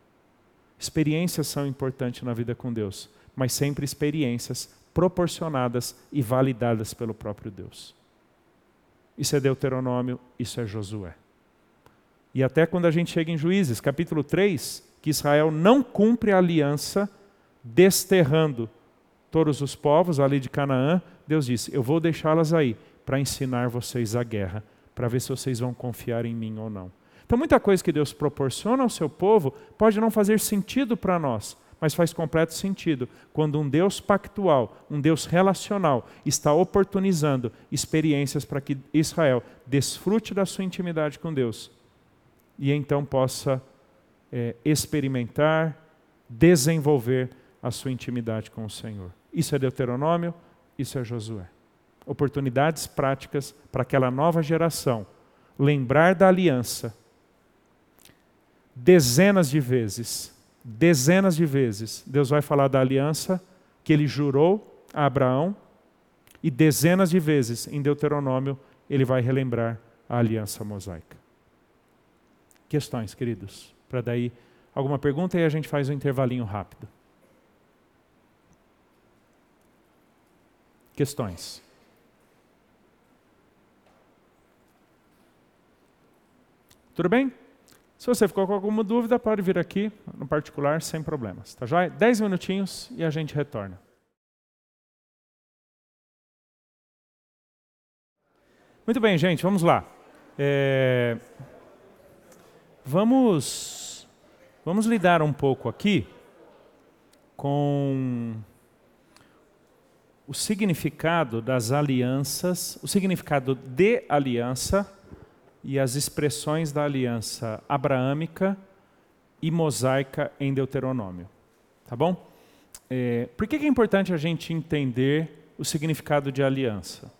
Experiências são importantes na vida com Deus, mas sempre experiências proporcionadas e validadas pelo próprio Deus. Isso é Deuteronômio, isso é Josué. E até quando a gente chega em Juízes, capítulo 3, que Israel não cumpre a aliança, desterrando todos os povos ali de Canaã, Deus disse: Eu vou deixá-las aí, para ensinar vocês a guerra, para ver se vocês vão confiar em mim ou não. Então, muita coisa que Deus proporciona ao seu povo pode não fazer sentido para nós, mas faz completo sentido quando um Deus pactual, um Deus relacional, está oportunizando experiências para que Israel desfrute da sua intimidade com Deus e então possa é, experimentar, desenvolver a sua intimidade com o Senhor. Isso é Deuteronômio, isso é Josué. Oportunidades práticas para aquela nova geração lembrar da aliança dezenas de vezes, dezenas de vezes. Deus vai falar da aliança que ele jurou a Abraão e dezenas de vezes em Deuteronômio ele vai relembrar a aliança mosaica. Questões, queridos? Para daí alguma pergunta e a gente faz um intervalinho rápido. Questões? Tudo bem? Se você ficou com alguma dúvida, pode vir aqui no particular sem problemas. Tá joia? Dez minutinhos e a gente retorna. Muito bem, gente, vamos lá. É... Vamos, vamos lidar um pouco aqui com o significado das alianças, o significado de aliança e as expressões da aliança abraâmica e mosaica em Deuteronômio. Tá bom? É, por que é importante a gente entender o significado de aliança?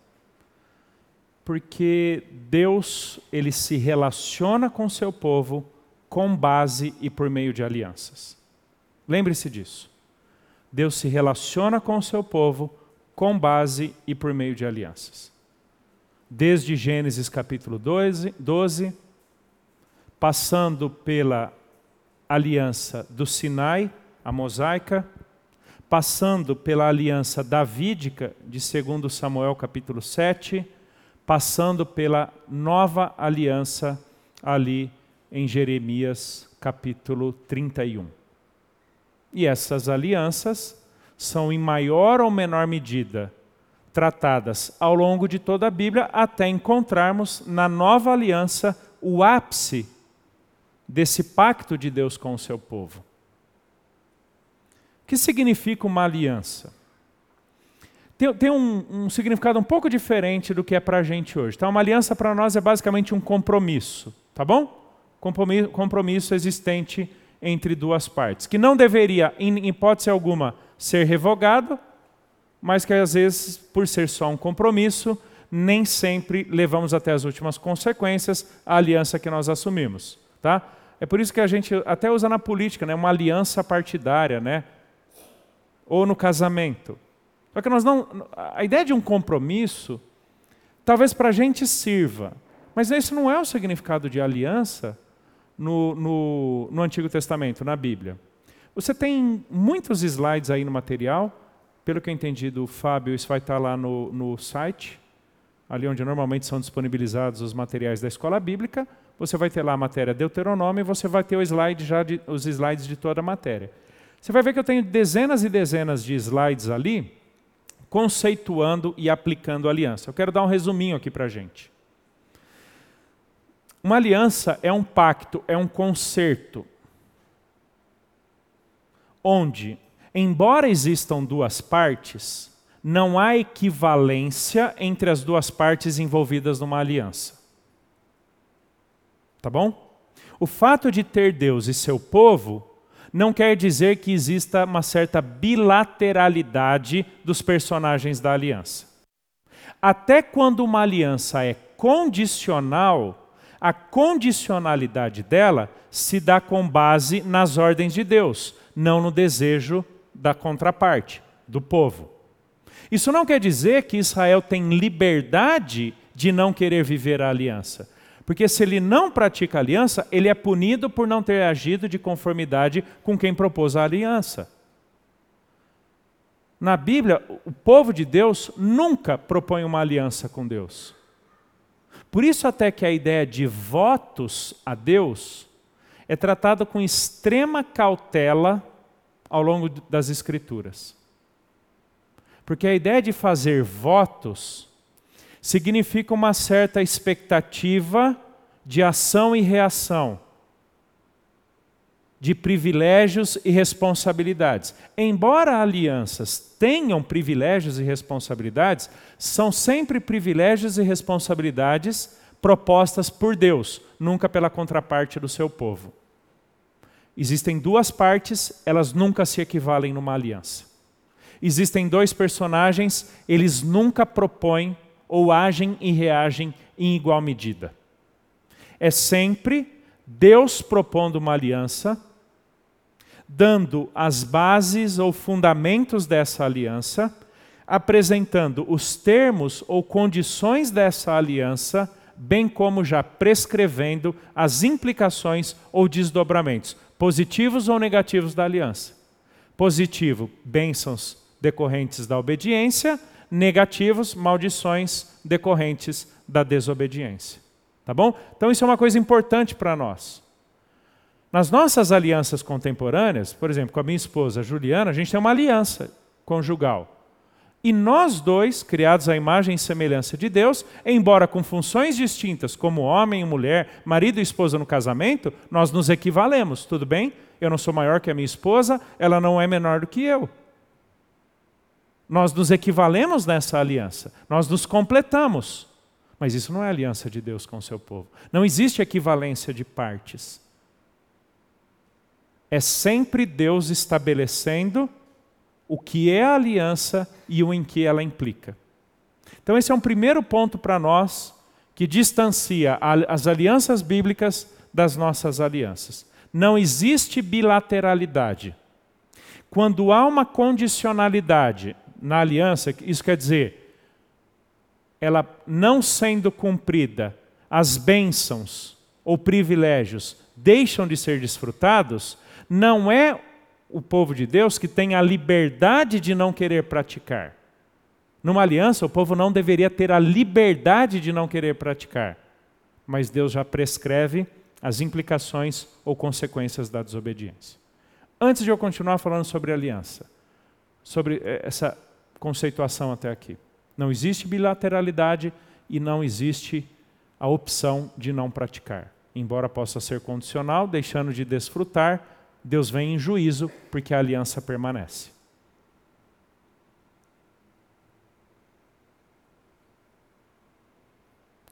Porque Deus ele se relaciona com seu povo com base e por meio de alianças. Lembre-se disso. Deus se relaciona com o seu povo com base e por meio de alianças desde Gênesis capítulo 12, 12 passando pela aliança do Sinai, a mosaica, passando pela aliança davídica de 2 Samuel capítulo 7, passando pela nova aliança ali em Jeremias capítulo 31. E essas alianças são em maior ou menor medida tratadas ao longo de toda a Bíblia, até encontrarmos na nova aliança o ápice desse pacto de Deus com o seu povo. O que significa uma aliança? Tem, tem um, um, significado um pouco diferente do que é para a gente hoje. Então, uma aliança para nós é basicamente um compromisso, tá bom? Compromisso, compromisso existente entre duas partes, que não deveria, em hipótese alguma, ser revogado mas que às vezes, por ser só um compromisso, nem sempre levamos até as últimas consequências a aliança que nós assumimos. Tá? É por isso que a gente até usa na política, né, uma aliança partidária, né? ou no casamento. Só que nós não. A ideia de um compromisso, talvez para a gente sirva, mas esse não é o significado de aliança no, no, no Antigo Testamento, na Bíblia. Você tem muitos slides aí no material pelo que eu entendi do Fábio, isso vai estar lá no, no site, ali onde normalmente são disponibilizados os materiais da escola bíblica. Você vai ter lá a matéria Deuteronômio e você vai ter o slide já de, os slides de toda a matéria. Você vai ver que eu tenho dezenas e dezenas de slides ali, conceituando e aplicando aliança. Eu quero dar um resuminho aqui para a gente. Uma aliança é um pacto, é um concerto, onde Embora existam duas partes, não há equivalência entre as duas partes envolvidas numa aliança. Tá bom? O fato de ter Deus e seu povo não quer dizer que exista uma certa bilateralidade dos personagens da aliança. Até quando uma aliança é condicional, a condicionalidade dela se dá com base nas ordens de Deus, não no desejo da contraparte, do povo. Isso não quer dizer que Israel tem liberdade de não querer viver a aliança. Porque se ele não pratica a aliança, ele é punido por não ter agido de conformidade com quem propôs a aliança. Na Bíblia, o povo de Deus nunca propõe uma aliança com Deus. Por isso até que a ideia de votos a Deus é tratada com extrema cautela ao longo das Escrituras. Porque a ideia de fazer votos significa uma certa expectativa de ação e reação, de privilégios e responsabilidades. Embora alianças tenham privilégios e responsabilidades, são sempre privilégios e responsabilidades propostas por Deus, nunca pela contraparte do seu povo. Existem duas partes, elas nunca se equivalem numa aliança. Existem dois personagens, eles nunca propõem ou agem e reagem em igual medida. É sempre Deus propondo uma aliança, dando as bases ou fundamentos dessa aliança, apresentando os termos ou condições dessa aliança, bem como já prescrevendo as implicações ou desdobramentos positivos ou negativos da aliança. Positivo, bênçãos decorrentes da obediência, negativos, maldições decorrentes da desobediência. Tá bom? Então isso é uma coisa importante para nós. Nas nossas alianças contemporâneas, por exemplo, com a minha esposa Juliana, a gente tem uma aliança conjugal. E nós dois, criados à imagem e semelhança de Deus, embora com funções distintas, como homem e mulher, marido e esposa no casamento, nós nos equivalemos, tudo bem? Eu não sou maior que a minha esposa, ela não é menor do que eu. Nós nos equivalemos nessa aliança, nós nos completamos. Mas isso não é aliança de Deus com o seu povo. Não existe equivalência de partes. É sempre Deus estabelecendo o que é a aliança e o em que ela implica. Então, esse é um primeiro ponto para nós que distancia as alianças bíblicas das nossas alianças. Não existe bilateralidade. Quando há uma condicionalidade na aliança, isso quer dizer, ela não sendo cumprida, as bênçãos ou privilégios deixam de ser desfrutados, não é o povo de Deus que tem a liberdade de não querer praticar. Numa aliança, o povo não deveria ter a liberdade de não querer praticar, mas Deus já prescreve as implicações ou consequências da desobediência. Antes de eu continuar falando sobre aliança, sobre eh, essa conceituação até aqui, não existe bilateralidade e não existe a opção de não praticar. Embora possa ser condicional, deixando de desfrutar, Deus vem em juízo porque a aliança permanece.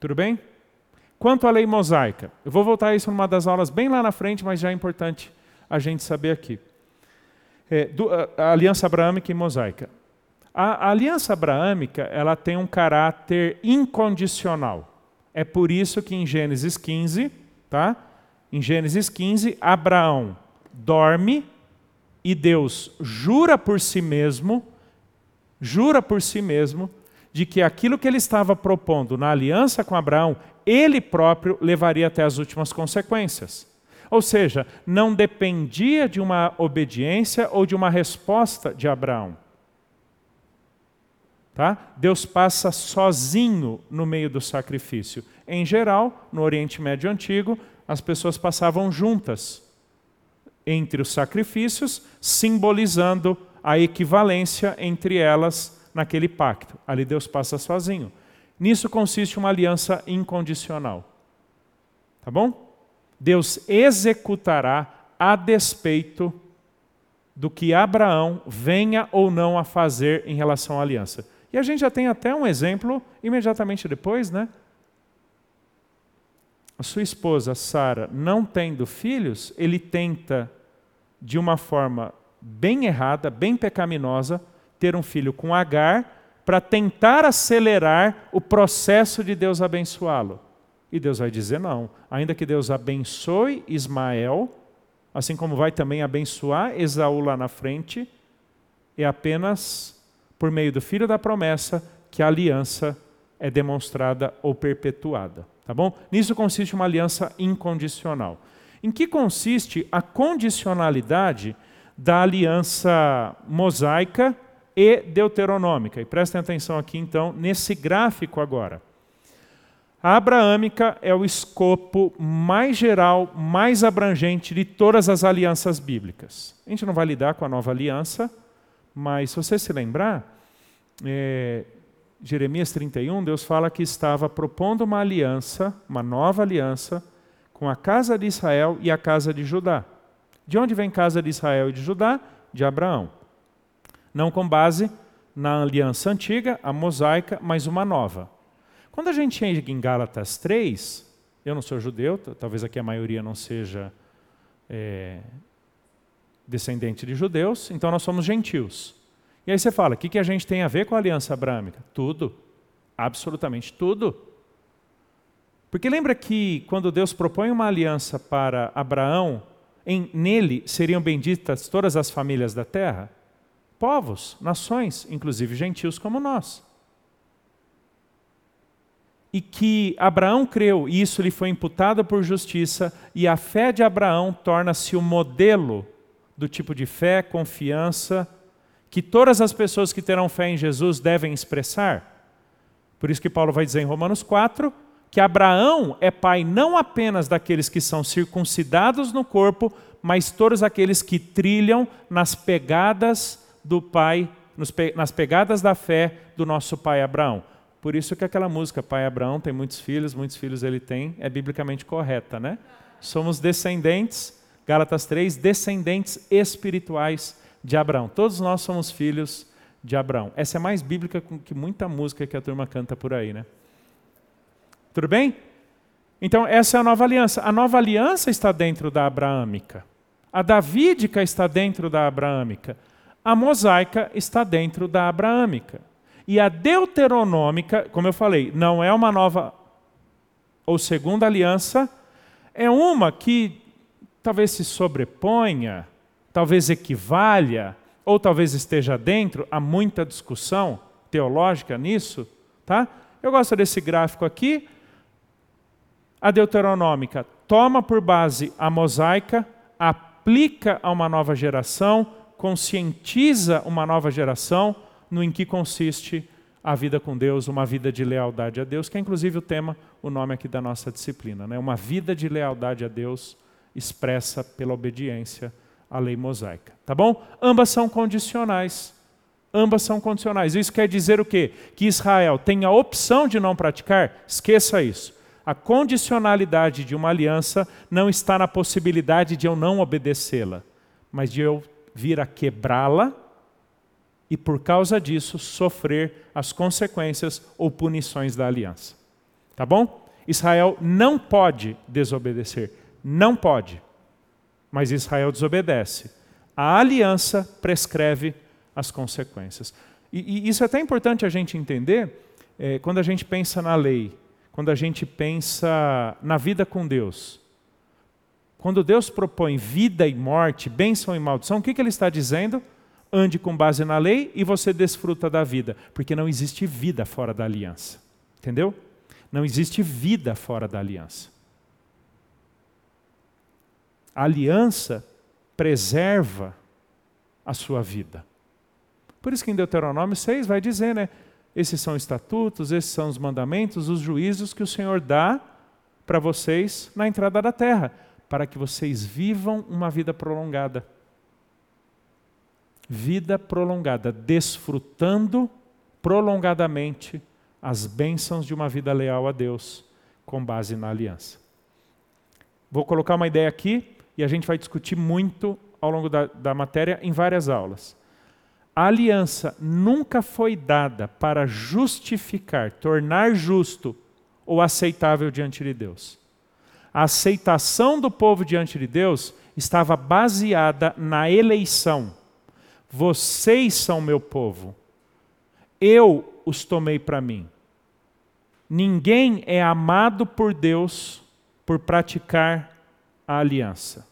Tudo bem? Quanto à lei mosaica, eu vou voltar a isso numa das aulas bem lá na frente, mas já é importante a gente saber aqui. É, do, a, a, aliança abraâmica e mosaica. A, a aliança abraâmica ela tem um caráter incondicional. É por isso que em Gênesis 15, tá? Em Gênesis 15, Abraão dorme e Deus jura por si mesmo, jura por si mesmo, de que aquilo que ele estava propondo na aliança com Abraão, ele próprio levaria até as últimas consequências. Ou seja, não dependia de uma obediência ou de uma resposta de Abraão. Tá? Deus passa sozinho no meio do sacrifício. Em geral, no Oriente Médio Antigo, as pessoas passavam juntas entre os sacrifícios, simbolizando a equivalência entre elas naquele pacto. Ali Deus passa sozinho. Nisso consiste uma aliança incondicional. Tá bom? Deus executará a despeito do que Abraão venha ou não a fazer em relação à aliança. E a gente já tem até um exemplo imediatamente depois, né? A sua esposa Sara, não tendo filhos, ele tenta de uma forma bem errada, bem pecaminosa, ter um filho com Agar para tentar acelerar o processo de Deus abençoá-lo. E Deus vai dizer não. Ainda que Deus abençoe Ismael, assim como vai também abençoar Esaú lá na frente, é apenas por meio do filho da promessa que a aliança é demonstrada ou perpetuada. Tá bom? Nisso consiste uma aliança incondicional. Em que consiste a condicionalidade da aliança mosaica e deuteronômica? E prestem atenção aqui, então, nesse gráfico agora. A abraâmica é o escopo mais geral, mais abrangente de todas as alianças bíblicas. A gente não vai lidar com a nova aliança, mas se você se lembrar, é, Jeremias 31, Deus fala que estava propondo uma aliança, uma nova aliança, com a casa de Israel e a casa de Judá. De onde vem casa de Israel e de Judá? De Abraão. Não com base na aliança antiga, a mosaica, mas uma nova. Quando a gente chega em Gálatas 3, eu não sou judeu, talvez aqui a maioria não seja é, descendente de judeus, então nós somos gentios. E aí você fala, o que, que a gente tem a ver com a aliança abrâmica? Tudo, absolutamente tudo. Porque lembra que quando Deus propõe uma aliança para Abraão, em, nele seriam benditas todas as famílias da terra? Povos, nações, inclusive gentios como nós. E que Abraão creu, e isso lhe foi imputado por justiça, e a fé de Abraão torna-se o modelo do tipo de fé, confiança, que todas as pessoas que terão fé em Jesus devem expressar. Por isso que Paulo vai dizer em Romanos 4 que Abraão é pai não apenas daqueles que são circuncidados no corpo, mas todos aqueles que trilham nas pegadas do pai, nas pegadas da fé do nosso pai Abraão. Por isso que aquela música, Pai Abraão tem muitos filhos, muitos filhos ele tem, é biblicamente correta, né? Somos descendentes, Gálatas 3, descendentes espirituais de Abraão. Todos nós somos filhos de Abraão. Essa é mais bíblica que muita música que a turma canta por aí, né? Tudo bem? Então, essa é a nova aliança. A nova aliança está dentro da abraâmica. A davídica está dentro da abraâmica. A mosaica está dentro da abraâmica. E a deuteronômica, como eu falei, não é uma nova ou segunda aliança, é uma que talvez se sobreponha, talvez equivalha, ou talvez esteja dentro, há muita discussão teológica nisso, tá? Eu gosto desse gráfico aqui. A deuteronômica toma por base a mosaica, aplica a uma nova geração, conscientiza uma nova geração no em que consiste a vida com Deus, uma vida de lealdade a Deus, que é inclusive o tema, o nome aqui da nossa disciplina, né? Uma vida de lealdade a Deus expressa pela obediência à lei mosaica, tá bom? Ambas são condicionais. Ambas são condicionais. Isso quer dizer o quê? Que Israel tem a opção de não praticar? Esqueça isso. A condicionalidade de uma aliança não está na possibilidade de eu não obedecê-la, mas de eu vir a quebrá-la e, por causa disso, sofrer as consequências ou punições da aliança. Tá bom? Israel não pode desobedecer. Não pode. Mas Israel desobedece. A aliança prescreve as consequências. E, e isso é até importante a gente entender é, quando a gente pensa na lei, quando a gente pensa na vida com Deus. Quando Deus propõe vida e morte, bênção e maldição, o que, que Ele está dizendo? Ande com base na lei e você desfruta da vida, porque não existe vida fora da aliança. Entendeu? Não existe vida fora da aliança. A aliança preserva a sua vida. Por isso que em Deuteronômio 6 vai dizer, né? Esses são estatutos, esses são os mandamentos, os juízos que o Senhor dá para vocês na entrada da terra para que vocês vivam uma vida prolongada. Vida prolongada, desfrutando prolongadamente as bênçãos de uma vida leal a Deus, com base na aliança. Vou colocar uma ideia aqui e a gente vai discutir muito ao longo da, da matéria em várias aulas. A aliança nunca foi dada para justificar, tornar justo ou aceitável diante de Deus a aceitação do povo diante de Deus estava baseada na eleição. Vocês são meu povo. Eu os tomei para mim. Ninguém é amado por Deus por praticar a aliança.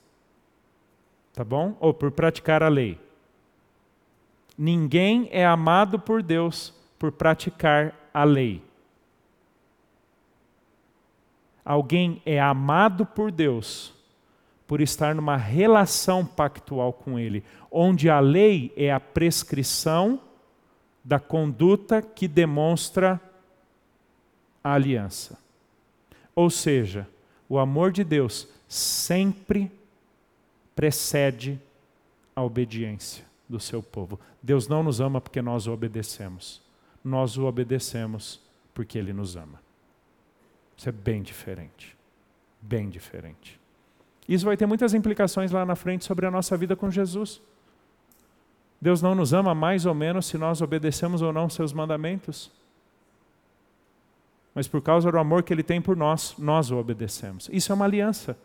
Tá bom? Ou por praticar a lei. Ninguém é amado por Deus por praticar a lei. Alguém é amado por Deus por estar numa relação pactual com Ele, onde a lei é a prescrição da conduta que demonstra a aliança. Ou seja, o amor de Deus sempre precede a obediência do seu povo. Deus não nos ama porque nós o obedecemos. Nós o obedecemos porque ele nos ama. Isso é bem diferente. bem diferente. Isso vai ter muitas implicações lá na frente sobre a nossa vida com Jesus. Deus não nos ama mais ou menos se nós obedecemos ou não seus mandamentos. Mas por causa do amor que ele tem por nós, nós o obedecemos. Isso é uma aliança.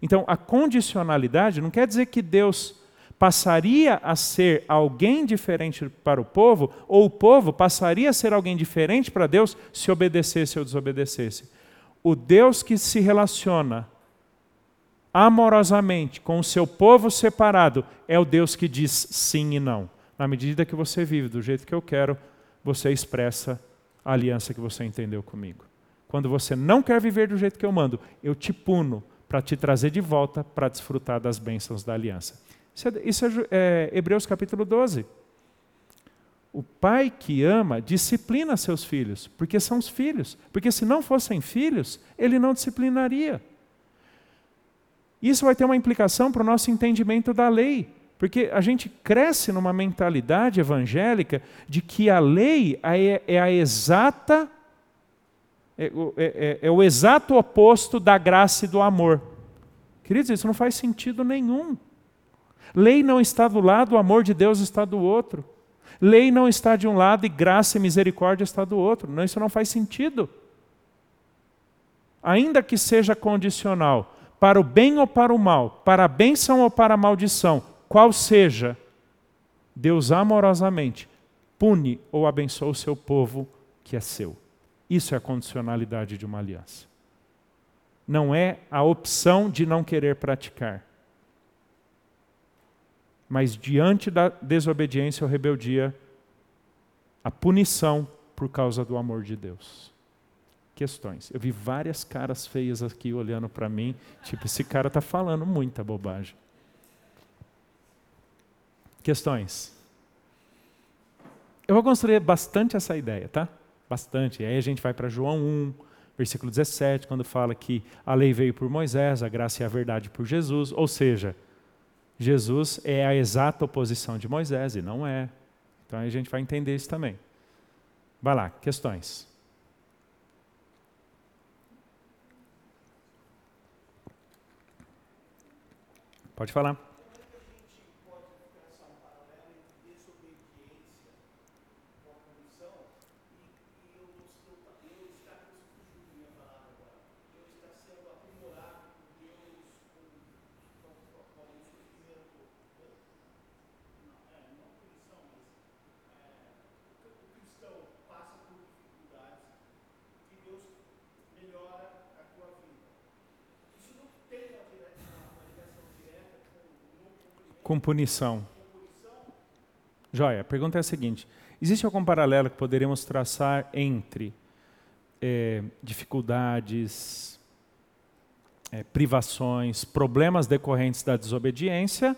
Então, a condicionalidade não quer dizer que Deus passaria a ser alguém diferente para o povo, ou o povo passaria a ser alguém diferente para Deus se obedecesse ou desobedecesse. O Deus que se relaciona amorosamente com o seu povo separado é o Deus que diz sim e não. Na medida que você vive do jeito que eu quero, você expressa a aliança que você entendeu comigo. Quando você não quer viver do jeito que eu mando, eu te puno para te trazer de volta para desfrutar das bênçãos da aliança. Isso é, isso é, é Hebreus capítulo 12. O pai que ama disciplina seus filhos, porque são os filhos. Porque se não fossem filhos, ele não disciplinaria. Isso vai ter uma implicação para o nosso entendimento da lei, porque a gente cresce numa mentalidade evangélica de que a lei é, a exata, é, é, é o exato oposto da graça e do amor. Queridos, isso não faz sentido nenhum. Lei não está do lado, o amor de Deus está do outro. Lei não está de um lado e graça e misericórdia está do outro. Não, isso não faz sentido. Ainda que seja condicional, para o bem ou para o mal, para a bênção ou para a maldição, qual seja, Deus amorosamente pune ou abençoa o seu povo que é seu. Isso é a condicionalidade de uma aliança. Não é a opção de não querer praticar. Mas diante da desobediência ou rebeldia, a punição por causa do amor de Deus questões. Eu vi várias caras feias aqui olhando para mim, tipo, esse cara está falando muita bobagem. Questões. Eu vou construir bastante essa ideia, tá? Bastante. E aí a gente vai para João 1, versículo 17, quando fala que a lei veio por Moisés, a graça e a verdade por Jesus. Ou seja, Jesus é a exata oposição de Moisés e não é. Então a gente vai entender isso também. Vai lá, questões. Pode falar. Com punição. Joia, a pergunta é a seguinte: existe algum paralelo que poderíamos traçar entre é, dificuldades, é, privações, problemas decorrentes da desobediência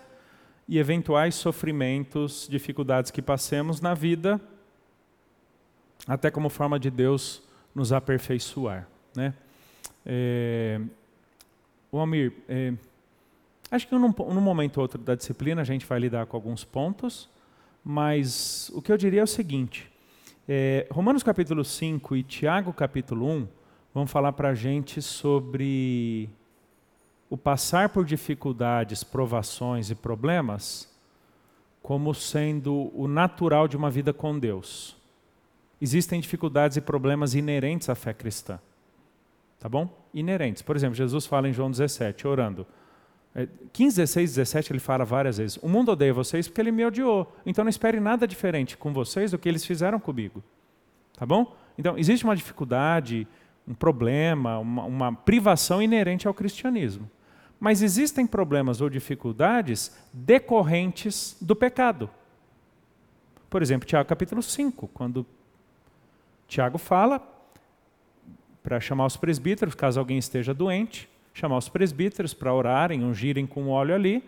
e eventuais sofrimentos, dificuldades que passemos na vida, até como forma de Deus nos aperfeiçoar? Né? É, o Almir, é, Acho que num, num momento ou outro da disciplina a gente vai lidar com alguns pontos, mas o que eu diria é o seguinte: é, Romanos capítulo 5 e Tiago capítulo 1 vão falar para a gente sobre o passar por dificuldades, provações e problemas como sendo o natural de uma vida com Deus. Existem dificuldades e problemas inerentes à fé cristã. Tá bom? Inerentes. Por exemplo, Jesus fala em João 17, orando. 15, 16, 17 ele fala várias vezes: O mundo odeia vocês porque ele me odiou. Então não espere nada diferente com vocês do que eles fizeram comigo. Tá bom? Então existe uma dificuldade, um problema, uma, uma privação inerente ao cristianismo. Mas existem problemas ou dificuldades decorrentes do pecado. Por exemplo, Tiago capítulo 5, quando Tiago fala para chamar os presbíteros, caso alguém esteja doente, chamar os presbíteros para orarem, ungirem com óleo ali,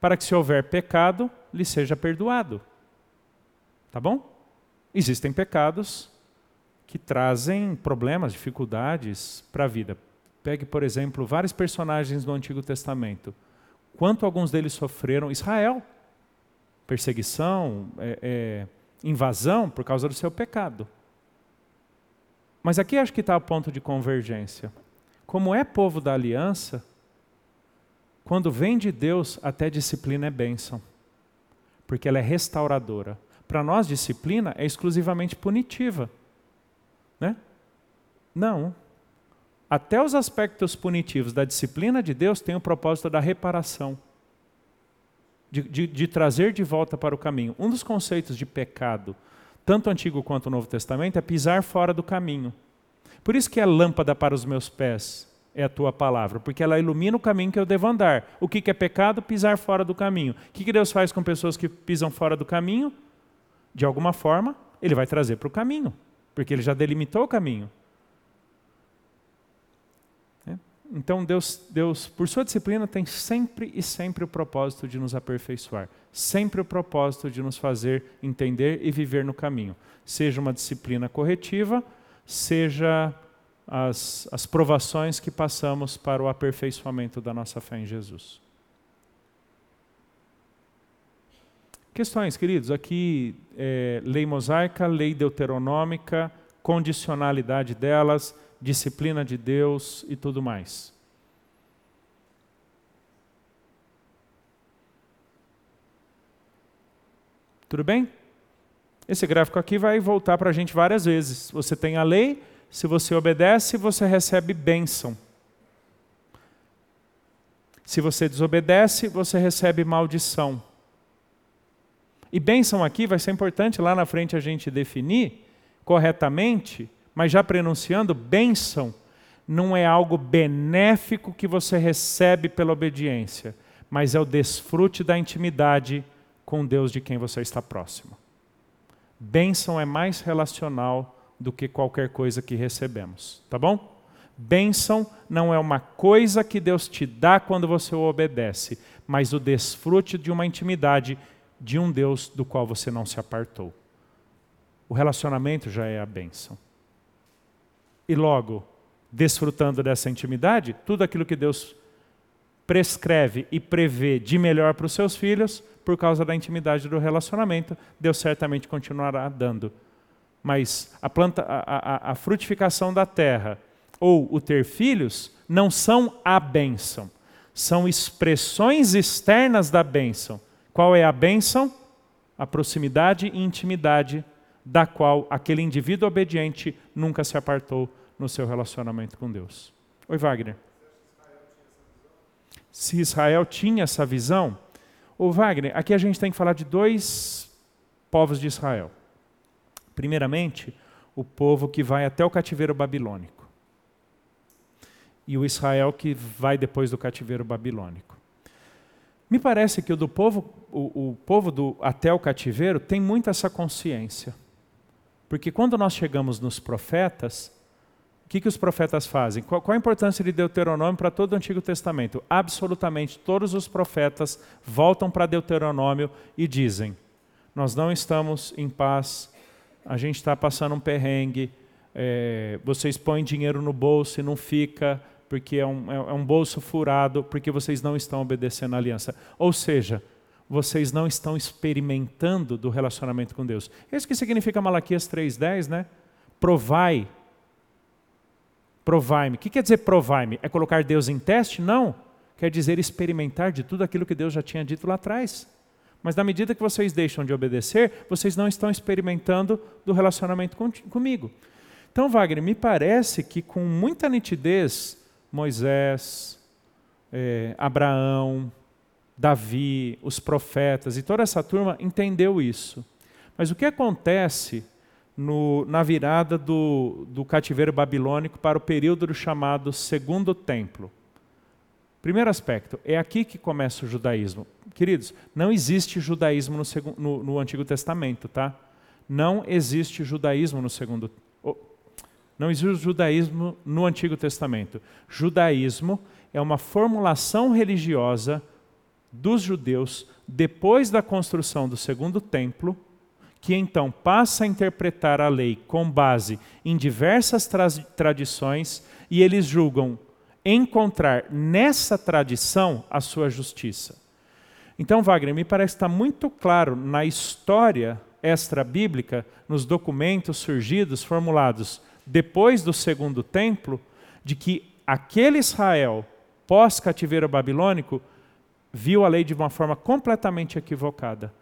para que se houver pecado, lhe seja perdoado. Tá bom? Existem pecados que trazem problemas, dificuldades para a vida. Pegue, por exemplo, vários personagens do Antigo Testamento. Quanto alguns deles sofreram Israel, perseguição, é, é, invasão por causa do seu pecado. Mas aqui acho que está o ponto de convergência. Como é povo da aliança, quando vem de Deus, até disciplina é bênção, porque ela é restauradora. Para nós, disciplina é exclusivamente punitiva. Né? Não. Até os aspectos punitivos da disciplina de Deus têm o propósito da reparação, de, de, de trazer de volta para o caminho. Um dos conceitos de pecado, tanto Antigo quanto o Novo Testamento, é pisar fora do caminho. Por isso que é lâmpada para os meus pés é a tua palavra, porque ela ilumina o caminho que eu devo andar. O que, é pecado? Pisar fora do caminho. O que, Deus faz com pessoas que pisam fora do caminho? De alguma forma, Ele vai trazer para o caminho, porque Ele já delimitou o caminho. É? Então Deus, Deus, por sua disciplina, tem sempre e sempre o propósito de nos aperfeiçoar, sempre o propósito de nos fazer entender e viver no caminho. Seja uma disciplina corretiva, seja as, as provações que passamos para o aperfeiçoamento da nossa fé em Jesus. Questões, queridos, aqui é, lei mosaica, lei deuteronômica, condicionalidade delas, disciplina de Deus e tudo mais. Tudo bem? Esse gráfico aqui vai voltar para a gente várias vezes. Você tem a lei, se você obedece, você recebe bênção. Se você desobedece, você recebe maldição. E bênção aqui vai ser importante lá na frente a gente definir corretamente, mas já prenunciando, bênção não é algo benéfico que você recebe pela obediência, mas é o desfrute da intimidade com Deus de quem você está próximo. Bênção é mais relacional do que qualquer coisa que recebemos, tá bom? Bênção não é uma coisa que Deus te dá quando você obedece, mas o desfrute de uma intimidade de um Deus do qual você não se apartou. O relacionamento já é a bênção. E logo, desfrutando dessa intimidade, tudo aquilo que Deus prescreve e prevê de melhor para os seus filhos, por causa da intimidade do relacionamento, Deus certamente continuará dando mas a, planta, a, a, a frutificação da terra ou o ter filhos não são a bênção, são expressões externas da bênção. Qual é a bênção? A proximidade e intimidade da qual aquele indivíduo obediente nunca se apartou no seu relacionamento com Deus. Oi, Wagner. Se Israel tinha essa visão, ô Wagner, aqui a gente tem que falar de dois povos de Israel. Primeiramente, o povo que vai até o cativeiro babilônico. E o Israel que vai depois do cativeiro babilônico. Me parece que o do povo, o, o povo do até o cativeiro tem muito essa consciência. Porque quando nós chegamos nos profetas, o que, que os profetas fazem? Qual, qual a importância de Deuteronômio para todo o Antigo Testamento? Absolutamente todos os profetas voltam para Deuteronômio e dizem: Nós não estamos em paz a gente está passando um perrengue, é, vocês põem dinheiro no bolso e não fica, porque é um, é, é um bolso furado, porque vocês não estão obedecendo a aliança. Ou seja, vocês não estão experimentando do relacionamento com Deus. Isso que significa Malaquias 3,10, né? Provai. Provai-me. O que quer dizer provai-me? É colocar Deus em teste? Não. Quer dizer experimentar de tudo aquilo que Deus já tinha dito lá atrás. Mas na medida que vocês deixam de obedecer, vocês não estão experimentando do relacionamento com, comigo. Então, Wagner, me parece que com muita nitidez, Moisés, é, Abraão, Davi, os profetas e toda essa turma entendeu isso. Mas o que acontece no, na virada do, do cativeiro babilônico para o período do chamado Segundo Templo? Primeiro aspecto, é aqui que começa o judaísmo. Queridos, não existe judaísmo no, no, no Antigo Testamento, tá? Não existe judaísmo no segundo. Não existe judaísmo no Antigo Testamento. Judaísmo é uma formulação religiosa dos judeus depois da construção do segundo templo, que então passa a interpretar a lei com base em diversas tra tradições e eles julgam encontrar nessa tradição a sua justiça. Então, Wagner, me parece que está muito claro na história extra-bíblica, nos documentos surgidos, formulados depois do segundo templo, de que aquele Israel pós-cativeiro babilônico viu a lei de uma forma completamente equivocada,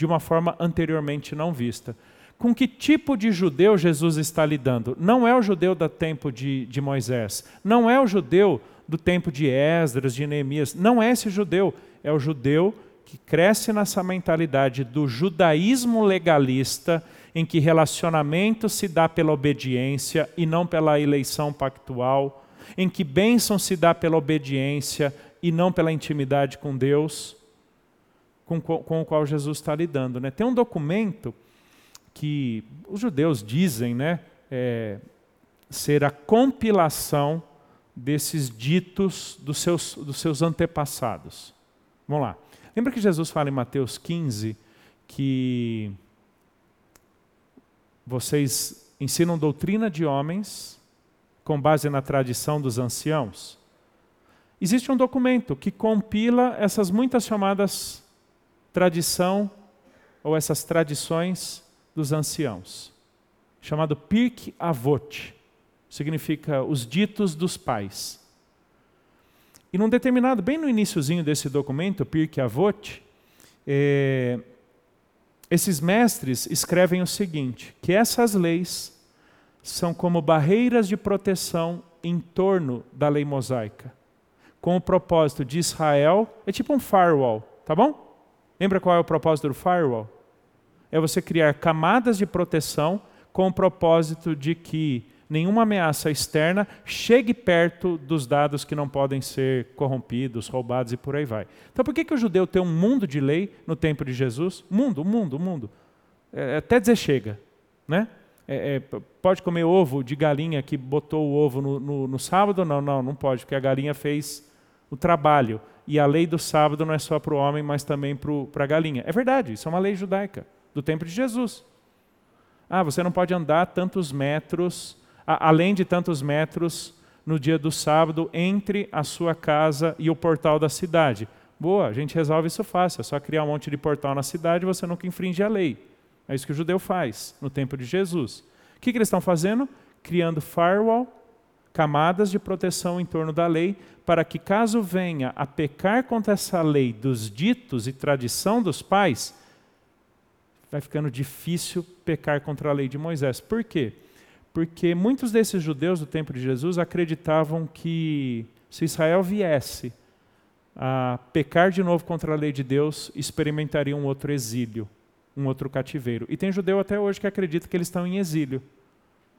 de uma forma anteriormente não vista. Com que tipo de judeu Jesus está lidando? Não é o judeu do tempo de, de Moisés, não é o judeu do tempo de Esdras, de Neemias, não é esse judeu, é o judeu que cresce nessa mentalidade do judaísmo legalista, em que relacionamento se dá pela obediência e não pela eleição pactual, em que bênção se dá pela obediência e não pela intimidade com Deus, com, com o qual Jesus está lidando. Né? Tem um documento que os judeus dizem né, é, ser a compilação desses ditos dos seus, dos seus antepassados. Vamos lá. Lembra que Jesus fala em Mateus 15 que vocês ensinam doutrina de homens com base na tradição dos anciãos? Existe um documento que compila essas muitas chamadas tradição ou essas tradições dos anciãos, chamado Pirk Avot, significa os ditos dos pais. E num determinado, bem no iníciozinho desse documento, Pirk Avot, é, esses mestres escrevem o seguinte: que essas leis são como barreiras de proteção em torno da lei mosaica com o propósito de Israel, é tipo um firewall, tá bom? Lembra qual é o propósito do firewall? É você criar camadas de proteção com o propósito de que nenhuma ameaça externa chegue perto dos dados que não podem ser corrompidos, roubados e por aí vai. Então por que, que o judeu tem um mundo de lei no tempo de Jesus? Mundo, mundo, mundo. É, até dizer chega. Né? É, é, pode comer ovo de galinha que botou o ovo no, no, no sábado? Não, não, não pode, porque a galinha fez o trabalho. E a lei do sábado não é só para o homem, mas também para a galinha. É verdade, isso é uma lei judaica, do tempo de Jesus. Ah, você não pode andar tantos metros, a, além de tantos metros, no dia do sábado, entre a sua casa e o portal da cidade. Boa, a gente resolve isso fácil, é só criar um monte de portal na cidade e você nunca infringe a lei. É isso que o judeu faz no tempo de Jesus. O que, que eles estão fazendo? Criando firewall camadas de proteção em torno da lei, para que, caso venha a pecar contra essa lei dos ditos e tradição dos pais, vai ficando difícil pecar contra a lei de Moisés. Por quê? Porque muitos desses judeus do tempo de Jesus acreditavam que se Israel viesse a pecar de novo contra a lei de Deus, experimentaria um outro exílio, um outro cativeiro. E tem judeu até hoje que acredita que eles estão em exílio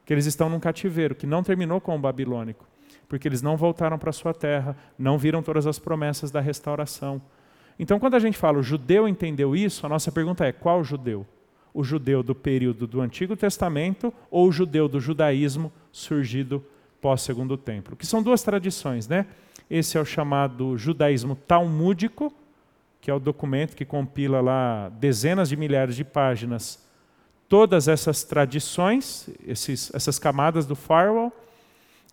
que eles estão num cativeiro que não terminou com o babilônico, porque eles não voltaram para sua terra, não viram todas as promessas da restauração. Então, quando a gente fala o judeu entendeu isso, a nossa pergunta é: qual judeu? O judeu do período do Antigo Testamento ou o judeu do judaísmo surgido pós-segundo templo? Que são duas tradições, né? Esse é o chamado judaísmo talmúdico, que é o documento que compila lá dezenas de milhares de páginas todas essas tradições, esses, essas camadas do firewall,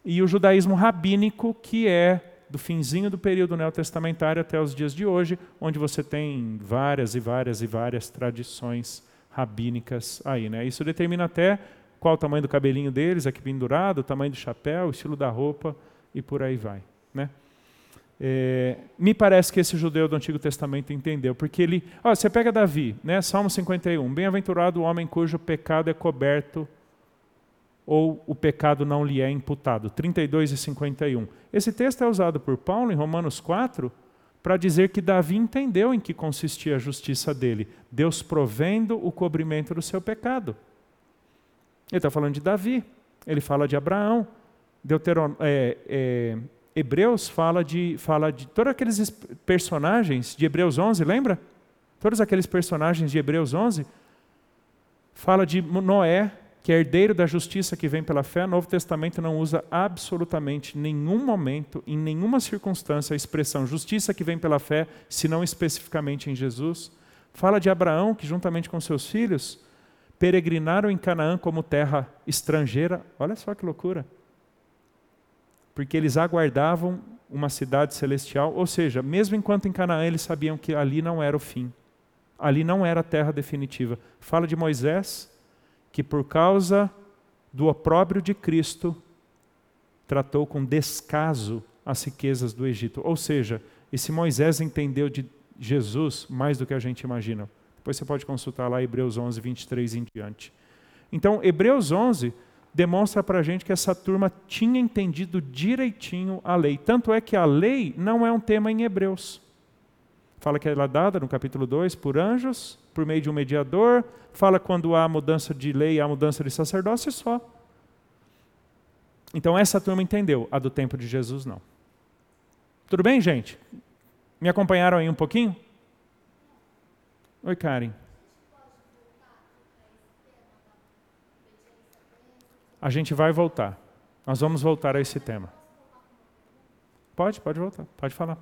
e o judaísmo rabínico, que é do finzinho do período neotestamentário até os dias de hoje, onde você tem várias e várias e várias tradições rabínicas aí. Né? Isso determina até qual o tamanho do cabelinho deles, aqui pendurado, o tamanho do chapéu, o estilo da roupa e por aí vai. Né? É, me parece que esse judeu do Antigo Testamento entendeu, porque ele. Ó, você pega Davi, né, Salmo 51. Bem-aventurado o homem cujo pecado é coberto ou o pecado não lhe é imputado. 32 e 51. Esse texto é usado por Paulo em Romanos 4 para dizer que Davi entendeu em que consistia a justiça dele. Deus provendo o cobrimento do seu pecado. Ele está falando de Davi, ele fala de Abraão, Deuteron é, é, Hebreus fala de, fala de todos aqueles personagens de Hebreus 11, lembra? Todos aqueles personagens de Hebreus 11 fala de Noé, que é herdeiro da justiça que vem pela fé. O Novo Testamento não usa absolutamente nenhum momento, em nenhuma circunstância, a expressão justiça que vem pela fé, senão especificamente em Jesus. Fala de Abraão, que juntamente com seus filhos peregrinaram em Canaã como terra estrangeira. Olha só que loucura porque eles aguardavam uma cidade celestial, ou seja, mesmo enquanto em Canaã eles sabiam que ali não era o fim, ali não era a terra definitiva. Fala de Moisés, que por causa do opróbrio de Cristo, tratou com descaso as riquezas do Egito. Ou seja, esse Moisés entendeu de Jesus mais do que a gente imagina. Depois você pode consultar lá Hebreus 11, 23 em diante. Então, Hebreus 11 demonstra para a gente que essa turma tinha entendido direitinho a lei. Tanto é que a lei não é um tema em Hebreus. Fala que ela é dada no capítulo 2 por anjos, por meio de um mediador. Fala quando há mudança de lei, há mudança de sacerdócio só. Então essa turma entendeu, a do tempo de Jesus não. Tudo bem, gente? Me acompanharam aí um pouquinho? Oi, Karen. A gente vai voltar. Nós vamos voltar a esse tema. Pode, pode voltar, pode falar.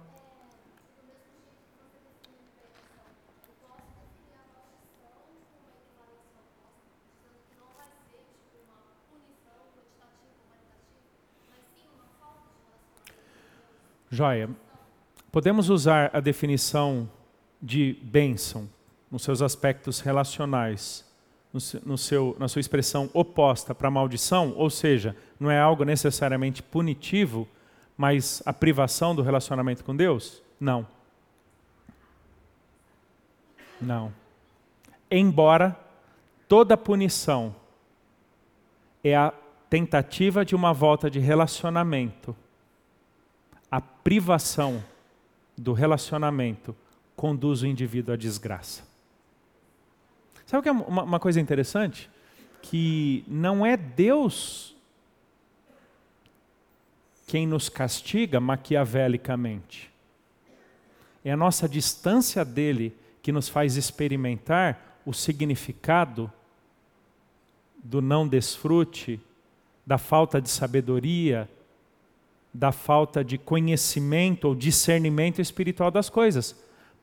Joia. Podemos usar a definição de bênção nos seus aspectos relacionais, no seu, na sua expressão oposta para maldição, ou seja, não é algo necessariamente punitivo, mas a privação do relacionamento com Deus? Não. Não. Embora toda punição é a tentativa de uma volta de relacionamento, a privação do relacionamento conduz o indivíduo à desgraça. Sabe o que é uma, uma coisa interessante? Que não é Deus quem nos castiga maquiavelicamente. É a nossa distância dele que nos faz experimentar o significado do não desfrute, da falta de sabedoria, da falta de conhecimento ou discernimento espiritual das coisas.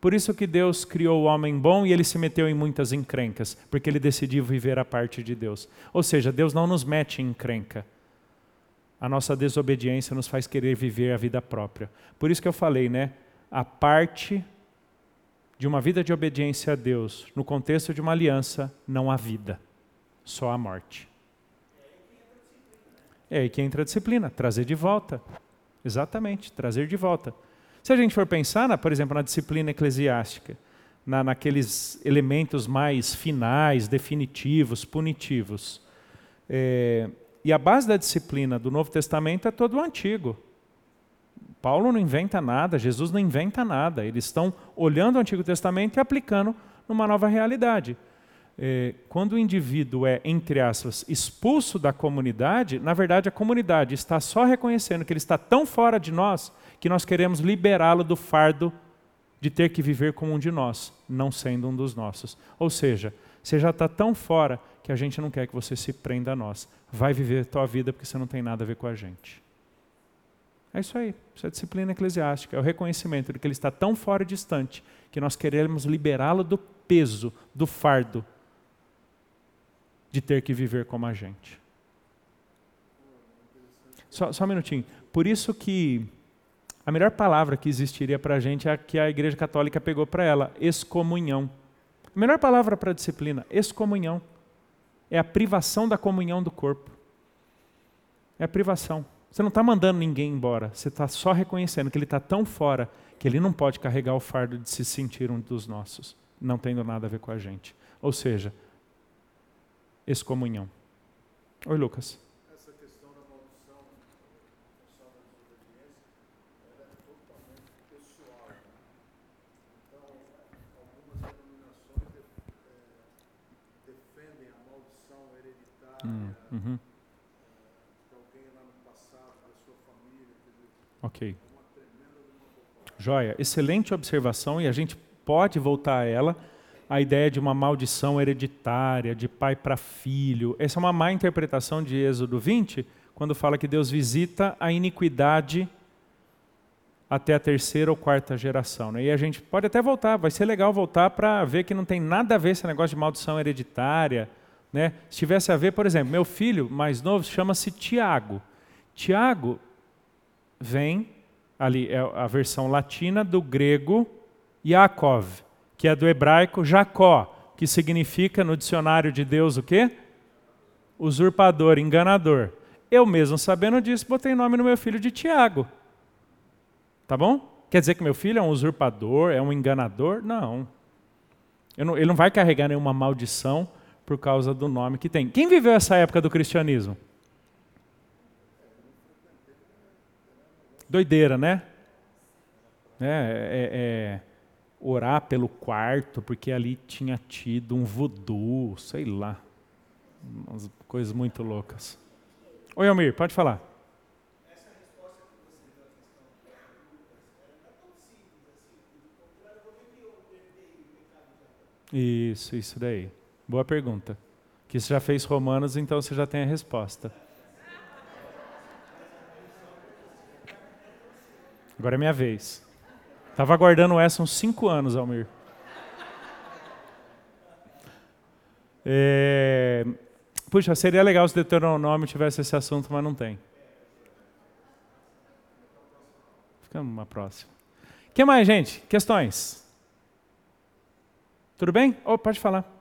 Por isso que Deus criou o homem bom e ele se meteu em muitas encrencas, porque ele decidiu viver a parte de Deus. Ou seja, Deus não nos mete em encrenca. A nossa desobediência nos faz querer viver a vida própria. Por isso que eu falei, né? A parte de uma vida de obediência a Deus, no contexto de uma aliança, não há vida, só a morte. É aí que entra a disciplina, trazer de volta. Exatamente, trazer de volta. Se a gente for pensar, na, por exemplo, na disciplina eclesiástica, na, naqueles elementos mais finais, definitivos, punitivos, é, e a base da disciplina do Novo Testamento é todo o Antigo. Paulo não inventa nada, Jesus não inventa nada. Eles estão olhando o Antigo Testamento e aplicando numa nova realidade é, quando o indivíduo é, entre aspas, expulso da comunidade, na verdade a comunidade está só reconhecendo que ele está tão fora de nós que nós queremos liberá-lo do fardo de ter que viver como um de nós, não sendo um dos nossos. Ou seja, você já está tão fora que a gente não quer que você se prenda a nós. Vai viver a tua vida porque você não tem nada a ver com a gente. É isso aí, isso é disciplina eclesiástica, é o reconhecimento de que ele está tão fora e distante que nós queremos liberá-lo do peso, do fardo de ter que viver como a gente. Só, só um minutinho. Por isso que a melhor palavra que existiria para a gente é a que a Igreja Católica pegou para ela, excomunhão. A melhor palavra para a disciplina, excomunhão. É a privação da comunhão do corpo. É a privação. Você não está mandando ninguém embora, você está só reconhecendo que ele está tão fora que ele não pode carregar o fardo de se sentir um dos nossos, não tendo nada a ver com a gente. Ou seja, excomunhão. Oi, Lucas. Essa questão da maldição, da desobediência, ela é totalmente pessoal. Né? Então, algumas denominações é, defendem a maldição hereditária hum, uhum. de alguém lá no passado, da sua família. Ok. Joia, excelente observação e a gente pode voltar a ela a ideia de uma maldição hereditária, de pai para filho. Essa é uma má interpretação de Êxodo 20, quando fala que Deus visita a iniquidade até a terceira ou quarta geração. Né? E a gente pode até voltar, vai ser legal voltar para ver que não tem nada a ver esse negócio de maldição hereditária. Né? Se tivesse a ver, por exemplo, meu filho mais novo chama-se Tiago. Tiago vem, ali é a versão latina do grego Yaakov que é do hebraico Jacó, que significa no dicionário de Deus o quê? Usurpador, enganador. Eu mesmo sabendo disso, botei nome no meu filho de Tiago. Tá bom? Quer dizer que meu filho é um usurpador, é um enganador? Não. não. Ele não vai carregar nenhuma maldição por causa do nome que tem. Quem viveu essa época do cristianismo? Doideira, né? É, é, é, orar pelo quarto, porque ali tinha tido um voodoo, sei lá. Umas coisas muito loucas. Oi, Almir, pode falar. Isso, isso daí. Boa pergunta. Que você já fez Romanos, então você já tem a resposta. Agora é minha vez. Estava aguardando essa uns cinco anos, Almir. É... Puxa, seria legal se Deuteronômio tivesse esse assunto, mas não tem. Fica uma próxima. O que mais, gente? Questões? Tudo bem? Oh, pode falar.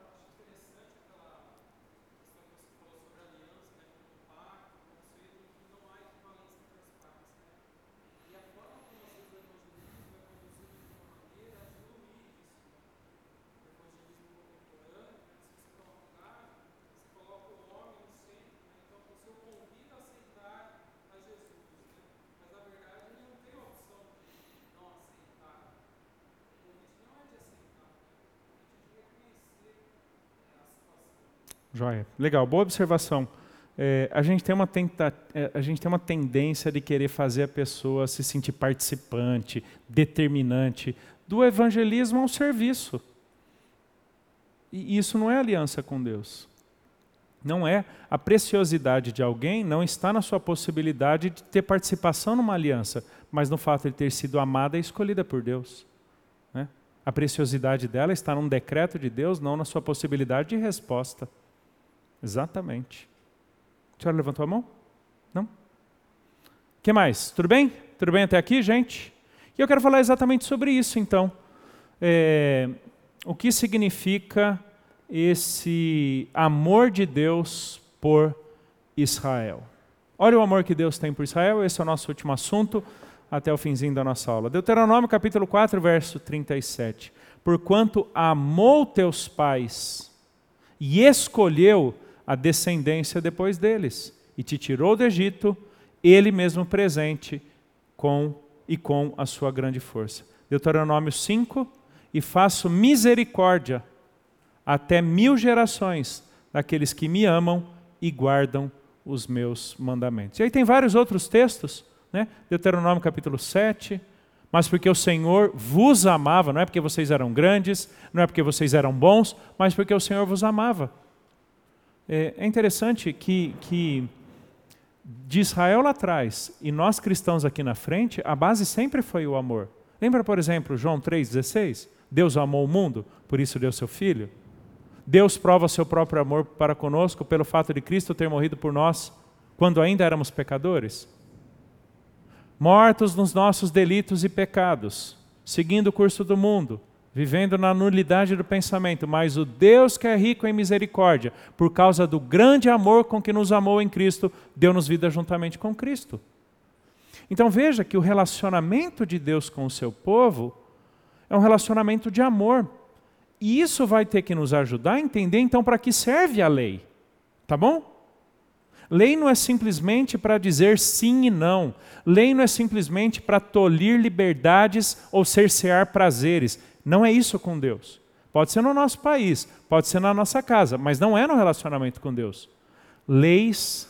Joia. Legal, boa observação. É, a, gente tem uma tenta, é, a gente tem uma tendência de querer fazer a pessoa se sentir participante, determinante do evangelismo ao serviço. E isso não é aliança com Deus. Não é. A preciosidade de alguém não está na sua possibilidade de ter participação numa aliança, mas no fato de ter sido amada e escolhida por Deus. Né? A preciosidade dela está num decreto de Deus, não na sua possibilidade de resposta. Exatamente. A senhora levantou a mão? Não? Que mais? Tudo bem? Tudo bem até aqui, gente? E eu quero falar exatamente sobre isso, então. É, o que significa esse amor de Deus por Israel? Olha o amor que Deus tem por Israel, esse é o nosso último assunto até o finzinho da nossa aula. Deuteronômio capítulo 4, verso 37. Porquanto amou teus pais e escolheu a descendência depois deles, e te tirou do Egito, ele mesmo presente com e com a sua grande força. Deuteronômio 5, e faço misericórdia até mil gerações daqueles que me amam e guardam os meus mandamentos. E aí tem vários outros textos, né? Deuteronômio capítulo 7, mas porque o Senhor vos amava, não é porque vocês eram grandes, não é porque vocês eram bons, mas porque o Senhor vos amava. É, é interessante que, que de Israel lá atrás e nós cristãos aqui na frente, a base sempre foi o amor. Lembra, por exemplo, João 3,16? Deus amou o mundo, por isso deu seu Filho. Deus prova seu próprio amor para conosco pelo fato de Cristo ter morrido por nós quando ainda éramos pecadores. Mortos nos nossos delitos e pecados, seguindo o curso do mundo, vivendo na nulidade do pensamento, mas o Deus que é rico em misericórdia, por causa do grande amor com que nos amou em Cristo, deu-nos vida juntamente com Cristo. Então veja que o relacionamento de Deus com o seu povo é um relacionamento de amor. E isso vai ter que nos ajudar a entender então para que serve a lei. Tá bom? Lei não é simplesmente para dizer sim e não. Lei não é simplesmente para tolir liberdades ou cercear prazeres. Não é isso com Deus. Pode ser no nosso país, pode ser na nossa casa, mas não é no relacionamento com Deus. Leis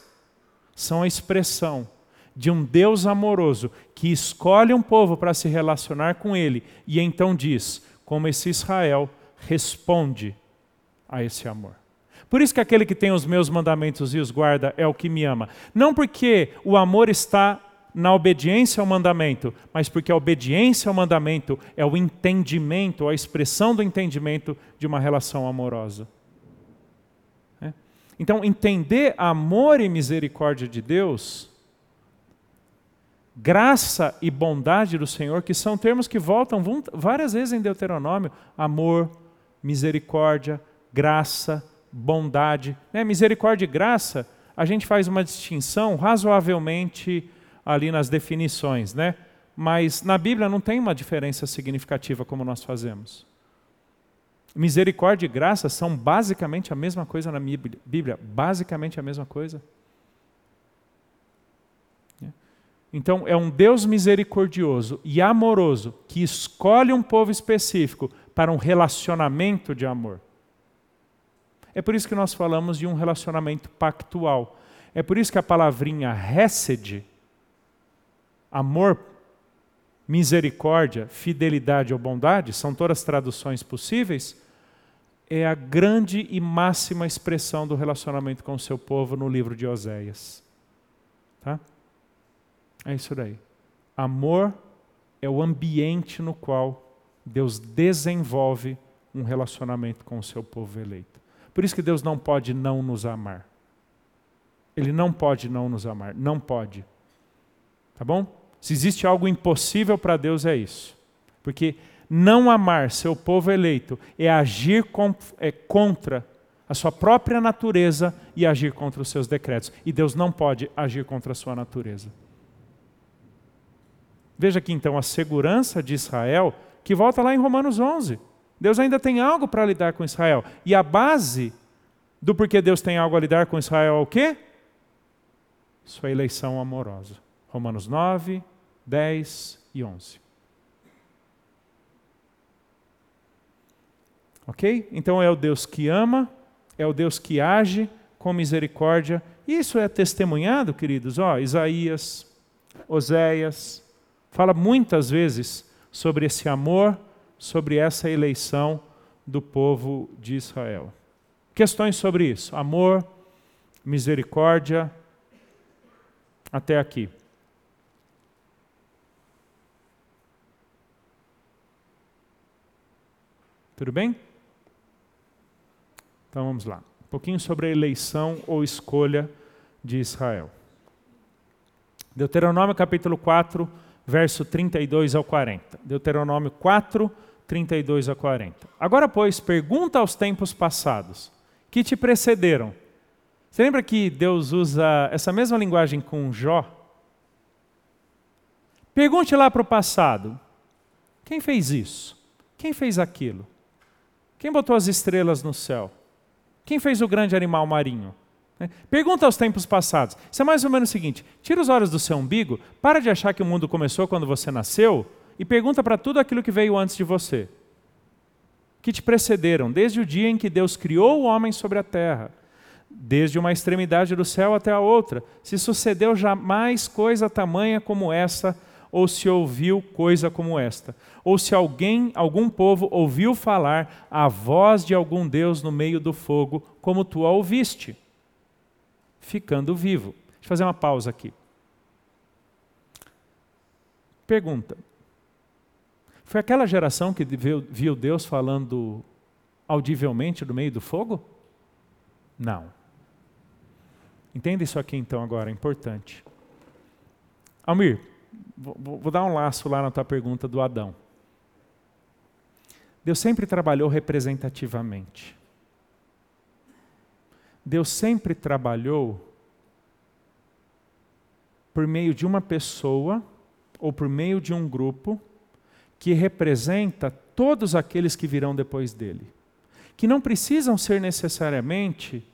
são a expressão de um Deus amoroso que escolhe um povo para se relacionar com ele e então diz como esse Israel responde a esse amor. Por isso que aquele que tem os meus mandamentos e os guarda é o que me ama. Não porque o amor está na obediência ao mandamento, mas porque a obediência ao mandamento é o entendimento, a expressão do entendimento de uma relação amorosa. É? Então, entender amor e misericórdia de Deus, graça e bondade do Senhor, que são termos que voltam várias vezes em Deuteronômio: amor, misericórdia, graça, bondade. Né? Misericórdia e graça a gente faz uma distinção razoavelmente ali nas definições, né? Mas na Bíblia não tem uma diferença significativa como nós fazemos. Misericórdia e graça são basicamente a mesma coisa na Bíblia, basicamente a mesma coisa. Então, é um Deus misericordioso e amoroso que escolhe um povo específico para um relacionamento de amor. É por isso que nós falamos de um relacionamento pactual. É por isso que a palavrinha hesed, amor, misericórdia, fidelidade ou bondade, são todas traduções possíveis, é a grande e máxima expressão do relacionamento com o seu povo no livro de Oséias. Tá? É isso daí. Amor é o ambiente no qual Deus desenvolve um relacionamento com o seu povo eleito. Por isso que Deus não pode não nos amar. Ele não pode não nos amar, não pode. Tá bom? Se existe algo impossível para Deus é isso. Porque não amar seu povo eleito é agir com, é, contra a sua própria natureza e agir contra os seus decretos. E Deus não pode agir contra a sua natureza. Veja aqui então a segurança de Israel, que volta lá em Romanos 11. Deus ainda tem algo para lidar com Israel. E a base do porquê Deus tem algo a lidar com Israel é o quê? Sua eleição amorosa. Romanos 9, 10 e 11. Ok? Então é o Deus que ama, é o Deus que age com misericórdia. Isso é testemunhado, queridos. Ó, Isaías, Oséias, fala muitas vezes sobre esse amor, sobre essa eleição do povo de Israel. Questões sobre isso: amor, misericórdia, até aqui. Tudo bem? Então vamos lá. Um pouquinho sobre a eleição ou escolha de Israel. Deuteronômio capítulo 4, verso 32 ao 40. Deuteronômio 4, 32 a 40. Agora, pois, pergunta aos tempos passados, que te precederam. Você lembra que Deus usa essa mesma linguagem com Jó? Pergunte lá para o passado: quem fez isso? Quem fez aquilo? Quem botou as estrelas no céu? Quem fez o grande animal marinho? Né? Pergunta aos tempos passados. Isso é mais ou menos o seguinte: tira os olhos do seu umbigo, para de achar que o mundo começou quando você nasceu e pergunta para tudo aquilo que veio antes de você. Que te precederam, desde o dia em que Deus criou o homem sobre a terra, desde uma extremidade do céu até a outra, se sucedeu jamais coisa tamanha como essa, ou se ouviu coisa como esta, ou se alguém, algum povo ouviu falar a voz de algum Deus no meio do fogo, como tu a ouviste ficando vivo. Deixa eu fazer uma pausa aqui. Pergunta: Foi aquela geração que viu Deus falando audivelmente no meio do fogo? Não. Entenda isso aqui então agora, é importante. Almir, vou, vou dar um laço lá na tua pergunta do Adão. Deus sempre trabalhou representativamente. Deus sempre trabalhou por meio de uma pessoa ou por meio de um grupo que representa todos aqueles que virão depois dele, que não precisam ser necessariamente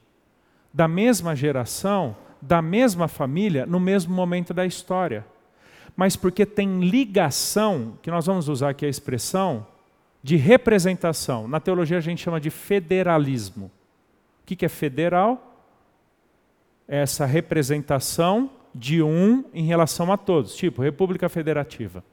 da mesma geração, da mesma família, no mesmo momento da história, mas porque tem ligação, que nós vamos usar aqui a expressão, de representação. Na teologia a gente chama de federalismo que, que é federal? É essa representação de um em relação a todos, tipo República Federativa,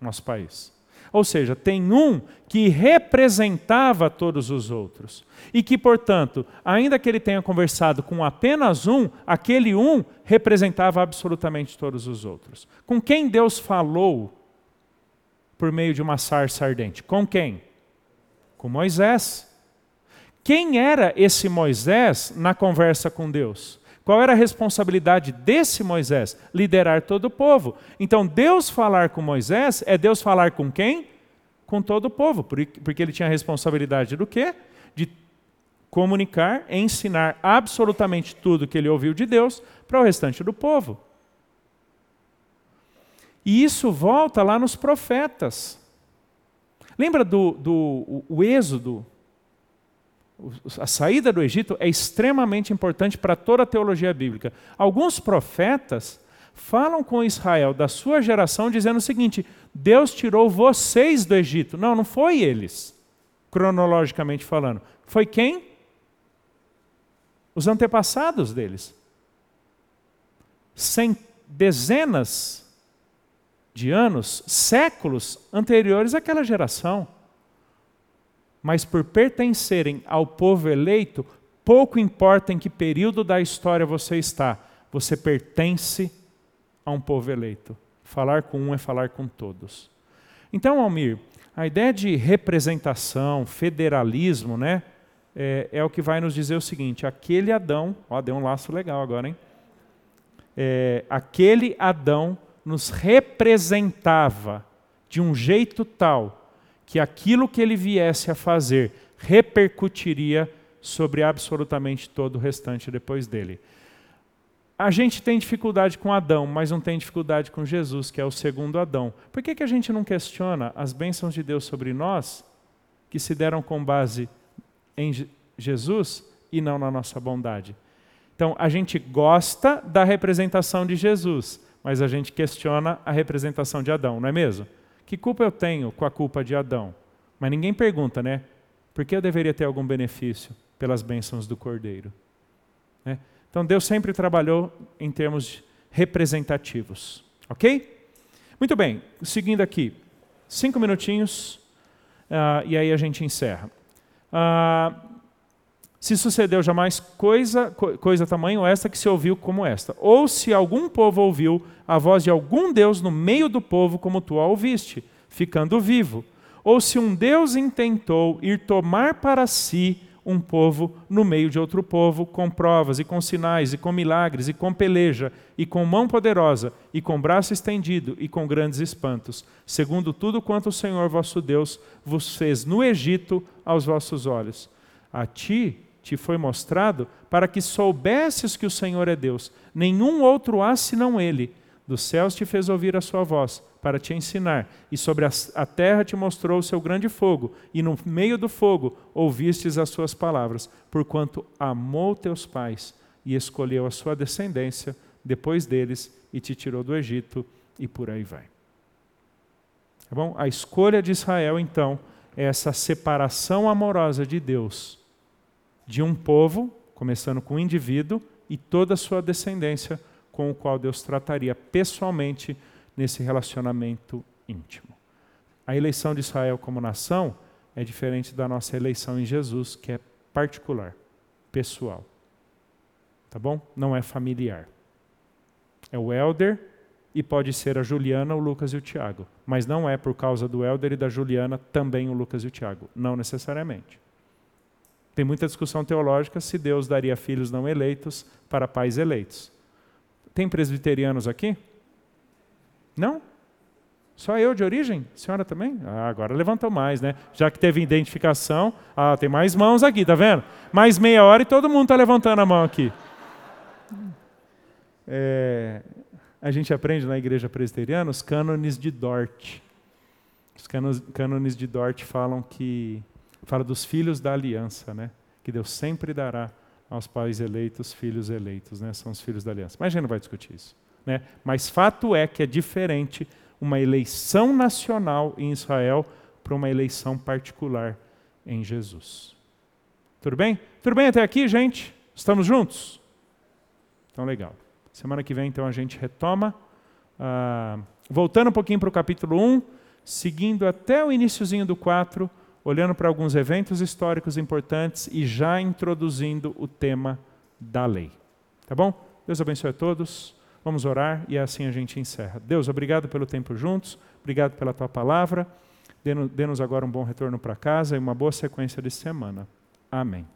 nosso país. Ou seja, tem um que representava todos os outros. E que, portanto, ainda que ele tenha conversado com apenas um, aquele um representava absolutamente todos os outros. Com quem Deus falou por meio de uma sarça ardente? Com quem? Com Moisés. Quem era esse Moisés na conversa com Deus? Qual era a responsabilidade desse Moisés? Liderar todo o povo. Então, Deus falar com Moisés é Deus falar com quem? Com todo o povo, porque ele tinha a responsabilidade do quê? De comunicar, ensinar absolutamente tudo que ele ouviu de Deus para o restante do povo. E isso volta lá nos profetas. Lembra do, do o, o êxodo? A saída do Egito é extremamente importante para toda a teologia bíblica. Alguns profetas falam com Israel da sua geração dizendo o seguinte: Deus tirou vocês do Egito. Não, não foi eles, cronologicamente falando. Foi quem? Os antepassados deles. Sem dezenas de anos, séculos anteriores àquela geração. Mas por pertencerem ao povo eleito, pouco importa em que período da história você está, você pertence a um povo eleito. Falar com um é falar com todos. Então, Almir, a ideia de representação, federalismo, né, é, é, o que vai nos dizer o seguinte: aquele Adão, ó, deu um laço legal agora, hein? É, aquele Adão nos representava de um jeito tal que aquilo que ele viesse a fazer repercutiria sobre absolutamente todo o restante depois dele. A gente tem dificuldade com Adão, mas não tem dificuldade com Jesus, que é o segundo Adão. Por que, que a gente não questiona as bênçãos de Deus sobre nós, que se deram com base em Jesus e não na nossa bondade? Então, a gente gosta da representação de Jesus, mas a gente questiona a representação de Adão, não é mesmo? Que culpa eu tenho com a culpa de Adão? Mas ninguém pergunta, né? Por que eu deveria ter algum benefício pelas bênçãos do Cordeiro? Né? Então Deus sempre trabalhou em termos representativos, ok? Muito bem, seguindo aqui, cinco minutinhos uh, e aí a gente encerra. Uh, se sucedeu jamais coisa, coisa tamanho esta que se ouviu como esta. Ou se algum povo ouviu a voz de algum Deus no meio do povo, como tu a ouviste, ficando vivo. Ou se um Deus intentou ir tomar para si um povo no meio de outro povo, com provas e com sinais, e com milagres, e com peleja, e com mão poderosa, e com braço estendido, e com grandes espantos, segundo tudo quanto o Senhor vosso Deus vos fez no Egito aos vossos olhos. A ti te foi mostrado para que soubesses que o Senhor é Deus. Nenhum outro há senão Ele. Dos céus te fez ouvir a sua voz, para te ensinar, e sobre a terra te mostrou o seu grande fogo, e no meio do fogo ouvistes as suas palavras, porquanto amou teus pais e escolheu a sua descendência depois deles e te tirou do Egito, e por aí vai. Tá bom? A escolha de Israel, então, é essa separação amorosa de Deus de um povo, começando com o um indivíduo, e toda a sua descendência, com o qual Deus trataria pessoalmente nesse relacionamento íntimo. A eleição de Israel como nação é diferente da nossa eleição em Jesus, que é particular, pessoal. Tá bom? Não é familiar. É o elder e pode ser a Juliana, o Lucas e o Tiago. Mas não é por causa do elder e da Juliana também o Lucas e o Tiago. Não necessariamente. Tem muita discussão teológica se Deus daria filhos não eleitos para pais eleitos. Tem presbiterianos aqui? Não? Só eu de origem? Senhora também? Ah, agora levantou mais, né? Já que teve identificação, ah, tem mais mãos aqui, tá vendo? Mais meia hora e todo mundo está levantando a mão aqui. É, a gente aprende na igreja presbiteriana os cânones de Dort. Os cânones de Dort falam que Fala dos filhos da aliança, né? Que Deus sempre dará aos pais eleitos, filhos eleitos, né? São os filhos da aliança. Mas a gente não vai discutir isso, né? Mas fato é que é diferente uma eleição nacional em Israel para uma eleição particular em Jesus. Tudo bem? Tudo bem até aqui, gente? Estamos juntos? Então, legal. Semana que vem, então, a gente retoma. Ah, voltando um pouquinho para o capítulo 1, seguindo até o iníciozinho do 4, olhando para alguns eventos históricos importantes e já introduzindo o tema da lei. Tá bom? Deus abençoe a todos. Vamos orar e assim a gente encerra. Deus, obrigado pelo tempo juntos, obrigado pela tua palavra. Dê-nos agora um bom retorno para casa e uma boa sequência de semana. Amém.